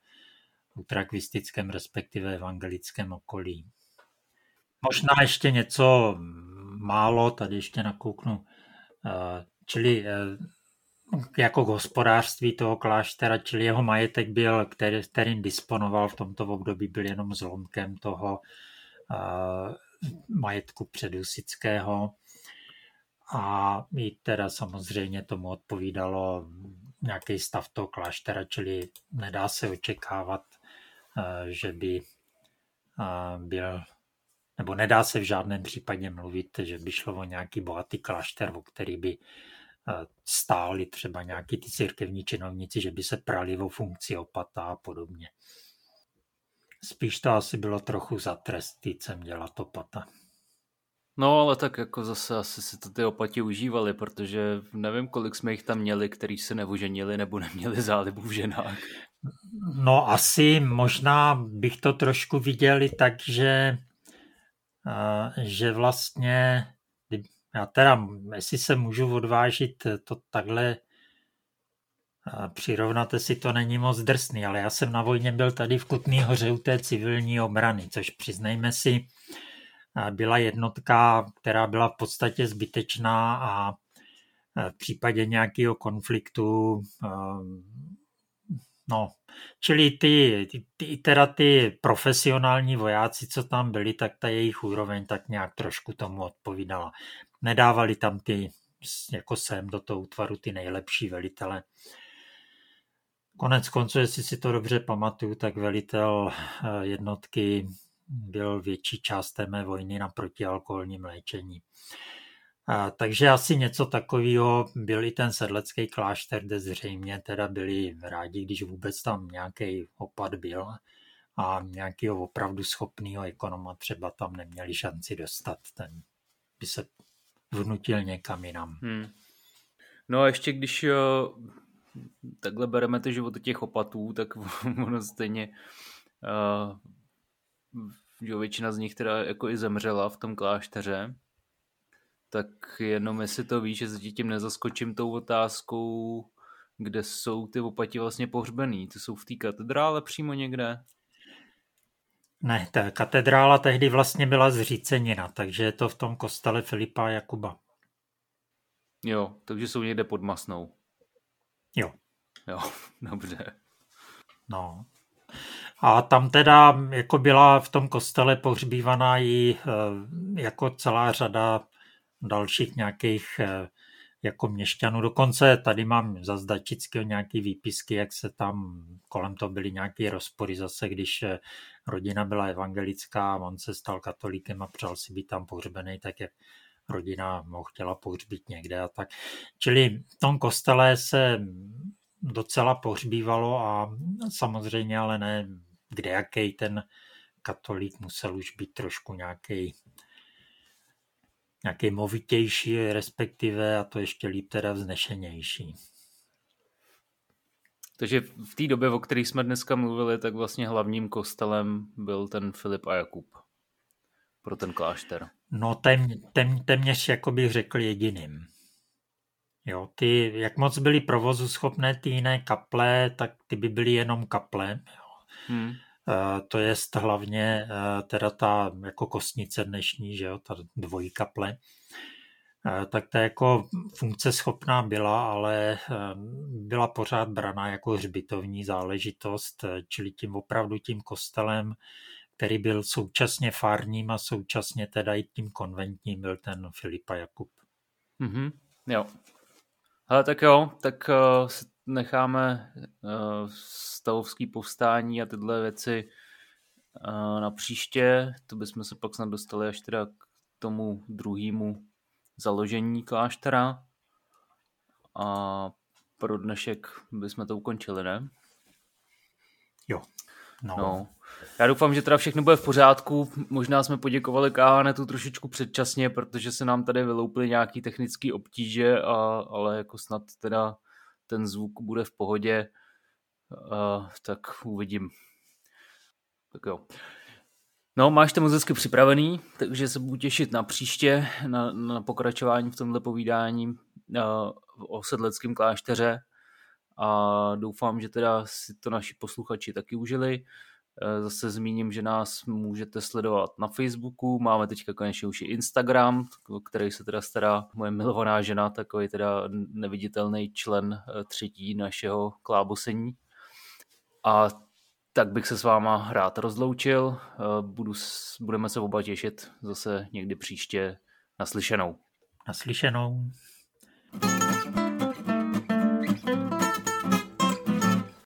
utrakvistickém, respektive evangelickém okolí. Možná ještě něco málo, tady ještě nakouknu, eh, čili eh, jako k hospodářství toho kláštera, čili jeho majetek byl, který, kterým disponoval v tomto období, byl jenom zlomkem toho uh, majetku předusického. A i teda samozřejmě tomu odpovídalo nějaký stav toho kláštera, čili nedá se očekávat že by byl, nebo nedá se v žádném případě mluvit, že by šlo o nějaký bohatý klášter, o který by stáli třeba nějaký ty církevní činovníci, že by se prali o funkci opata a podobně. Spíš to asi bylo trochu za trest týcem dělat opata. No, ale tak jako zase asi si to ty opati užívali, protože nevím, kolik jsme jich tam měli, kteří se neoženili nebo neměli zálibu v ženách. No asi možná bych to trošku viděl i tak, že, že vlastně, já teda, jestli se můžu odvážit to takhle přirovnáte si, to není moc drsný, ale já jsem na vojně byl tady v Kutný hoře u té civilní obrany, což přiznejme si, byla jednotka, která byla v podstatě zbytečná a v případě nějakého konfliktu no, čili ty, ty, teda ty profesionální vojáci, co tam byli, tak ta jejich úroveň tak nějak trošku tomu odpovídala. Nedávali tam ty, jako sem do toho útvaru, ty nejlepší velitele. Konec konců, jestli si to dobře pamatuju, tak velitel eh, jednotky byl větší část té mé vojny na protialkoholním léčení. Takže asi něco takového byl i ten sedlecký klášter, kde zřejmě teda byli rádi, když vůbec tam nějaký opad byl a nějakého opravdu schopného ekonoma třeba tam neměli šanci dostat. Ten by se vnutil někam jinam. Hmm. No a ještě když jo, takhle bereme ty životy těch opatů, tak ono stejně uh, většina z nich teda jako i zemřela v tom klášteře, tak jenom jestli to víš, že se tím nezaskočím tou otázkou, kde jsou ty opati vlastně pohřbený. Ty jsou v té katedrále přímo někde? Ne, ta katedrála tehdy vlastně byla zřícenina, takže je to v tom kostele Filipa a Jakuba. Jo, takže jsou někde pod Masnou. Jo. Jo, dobře. No. A tam teda jako byla v tom kostele pohřbívaná i eh, jako celá řada dalších nějakých eh, jako měšťanů. Dokonce tady mám za Zdačického nějaký výpisky, jak se tam kolem toho byly nějaké rozpory zase, když eh, rodina byla evangelická a on se stal katolíkem a přál si být tam pohřbený, tak jak rodina mu chtěla pohřbít někde a tak. Čili v tom kostele se docela pohřbívalo a samozřejmě ale ne kde jaký ten katolík musel už být trošku nějaký nějaký movitější, respektive a to ještě líp teda vznešenější. Takže v té době, o které jsme dneska mluvili, tak vlastně hlavním kostelem byl ten Filip a Jakub pro ten klášter. No tém, tém, téměř, jako bych řekl, jediným. Jo, ty, jak moc byly provozu schopné ty jiné kaple, tak ty by byly jenom kaple. Jo. Hmm. Eh, to je hlavně eh, teda ta jako kostnice dnešní, že jo, ta dvojí kaple, eh, tak ta jako funkce schopná byla, ale byla pořád braná jako hřbitovní záležitost, čili tím opravdu tím kostelem, který byl současně farním a současně teda i tím konventním, byl ten Filipa Jakub. Mm-hmm, jo. Ale tak jo, tak uh, necháme uh, stavovský povstání a tyhle věci uh, na příště. To bychom se pak snad dostali až teda k tomu druhému založení kláštera. A pro dnešek bychom to ukončili, ne? Jo. No. no. Já doufám, že teda všechno bude v pořádku. Možná jsme poděkovali Káhanetu trošičku předčasně, protože se nám tady vyloupily nějaké technické obtíže, a, ale jako snad teda ten zvuk bude v pohodě, uh, tak uvidím. Tak jo. No, máš to moc hezky připravený, takže se budu těšit na příště, na, na pokračování v tomhle povídání uh, o sedleckém klášteře a doufám, že teda si to naši posluchači taky užili. Eh, zase zmíním, že nás můžete sledovat na Facebooku, máme teďka konečně už i Instagram, který se teda stará moje milovaná žena, takový teda neviditelný člen eh, třetí našeho klábosení. A tak bych se s váma rád rozloučil. Eh, budu, budeme se oba těšit zase někdy příště naslyšenou. Naslyšenou.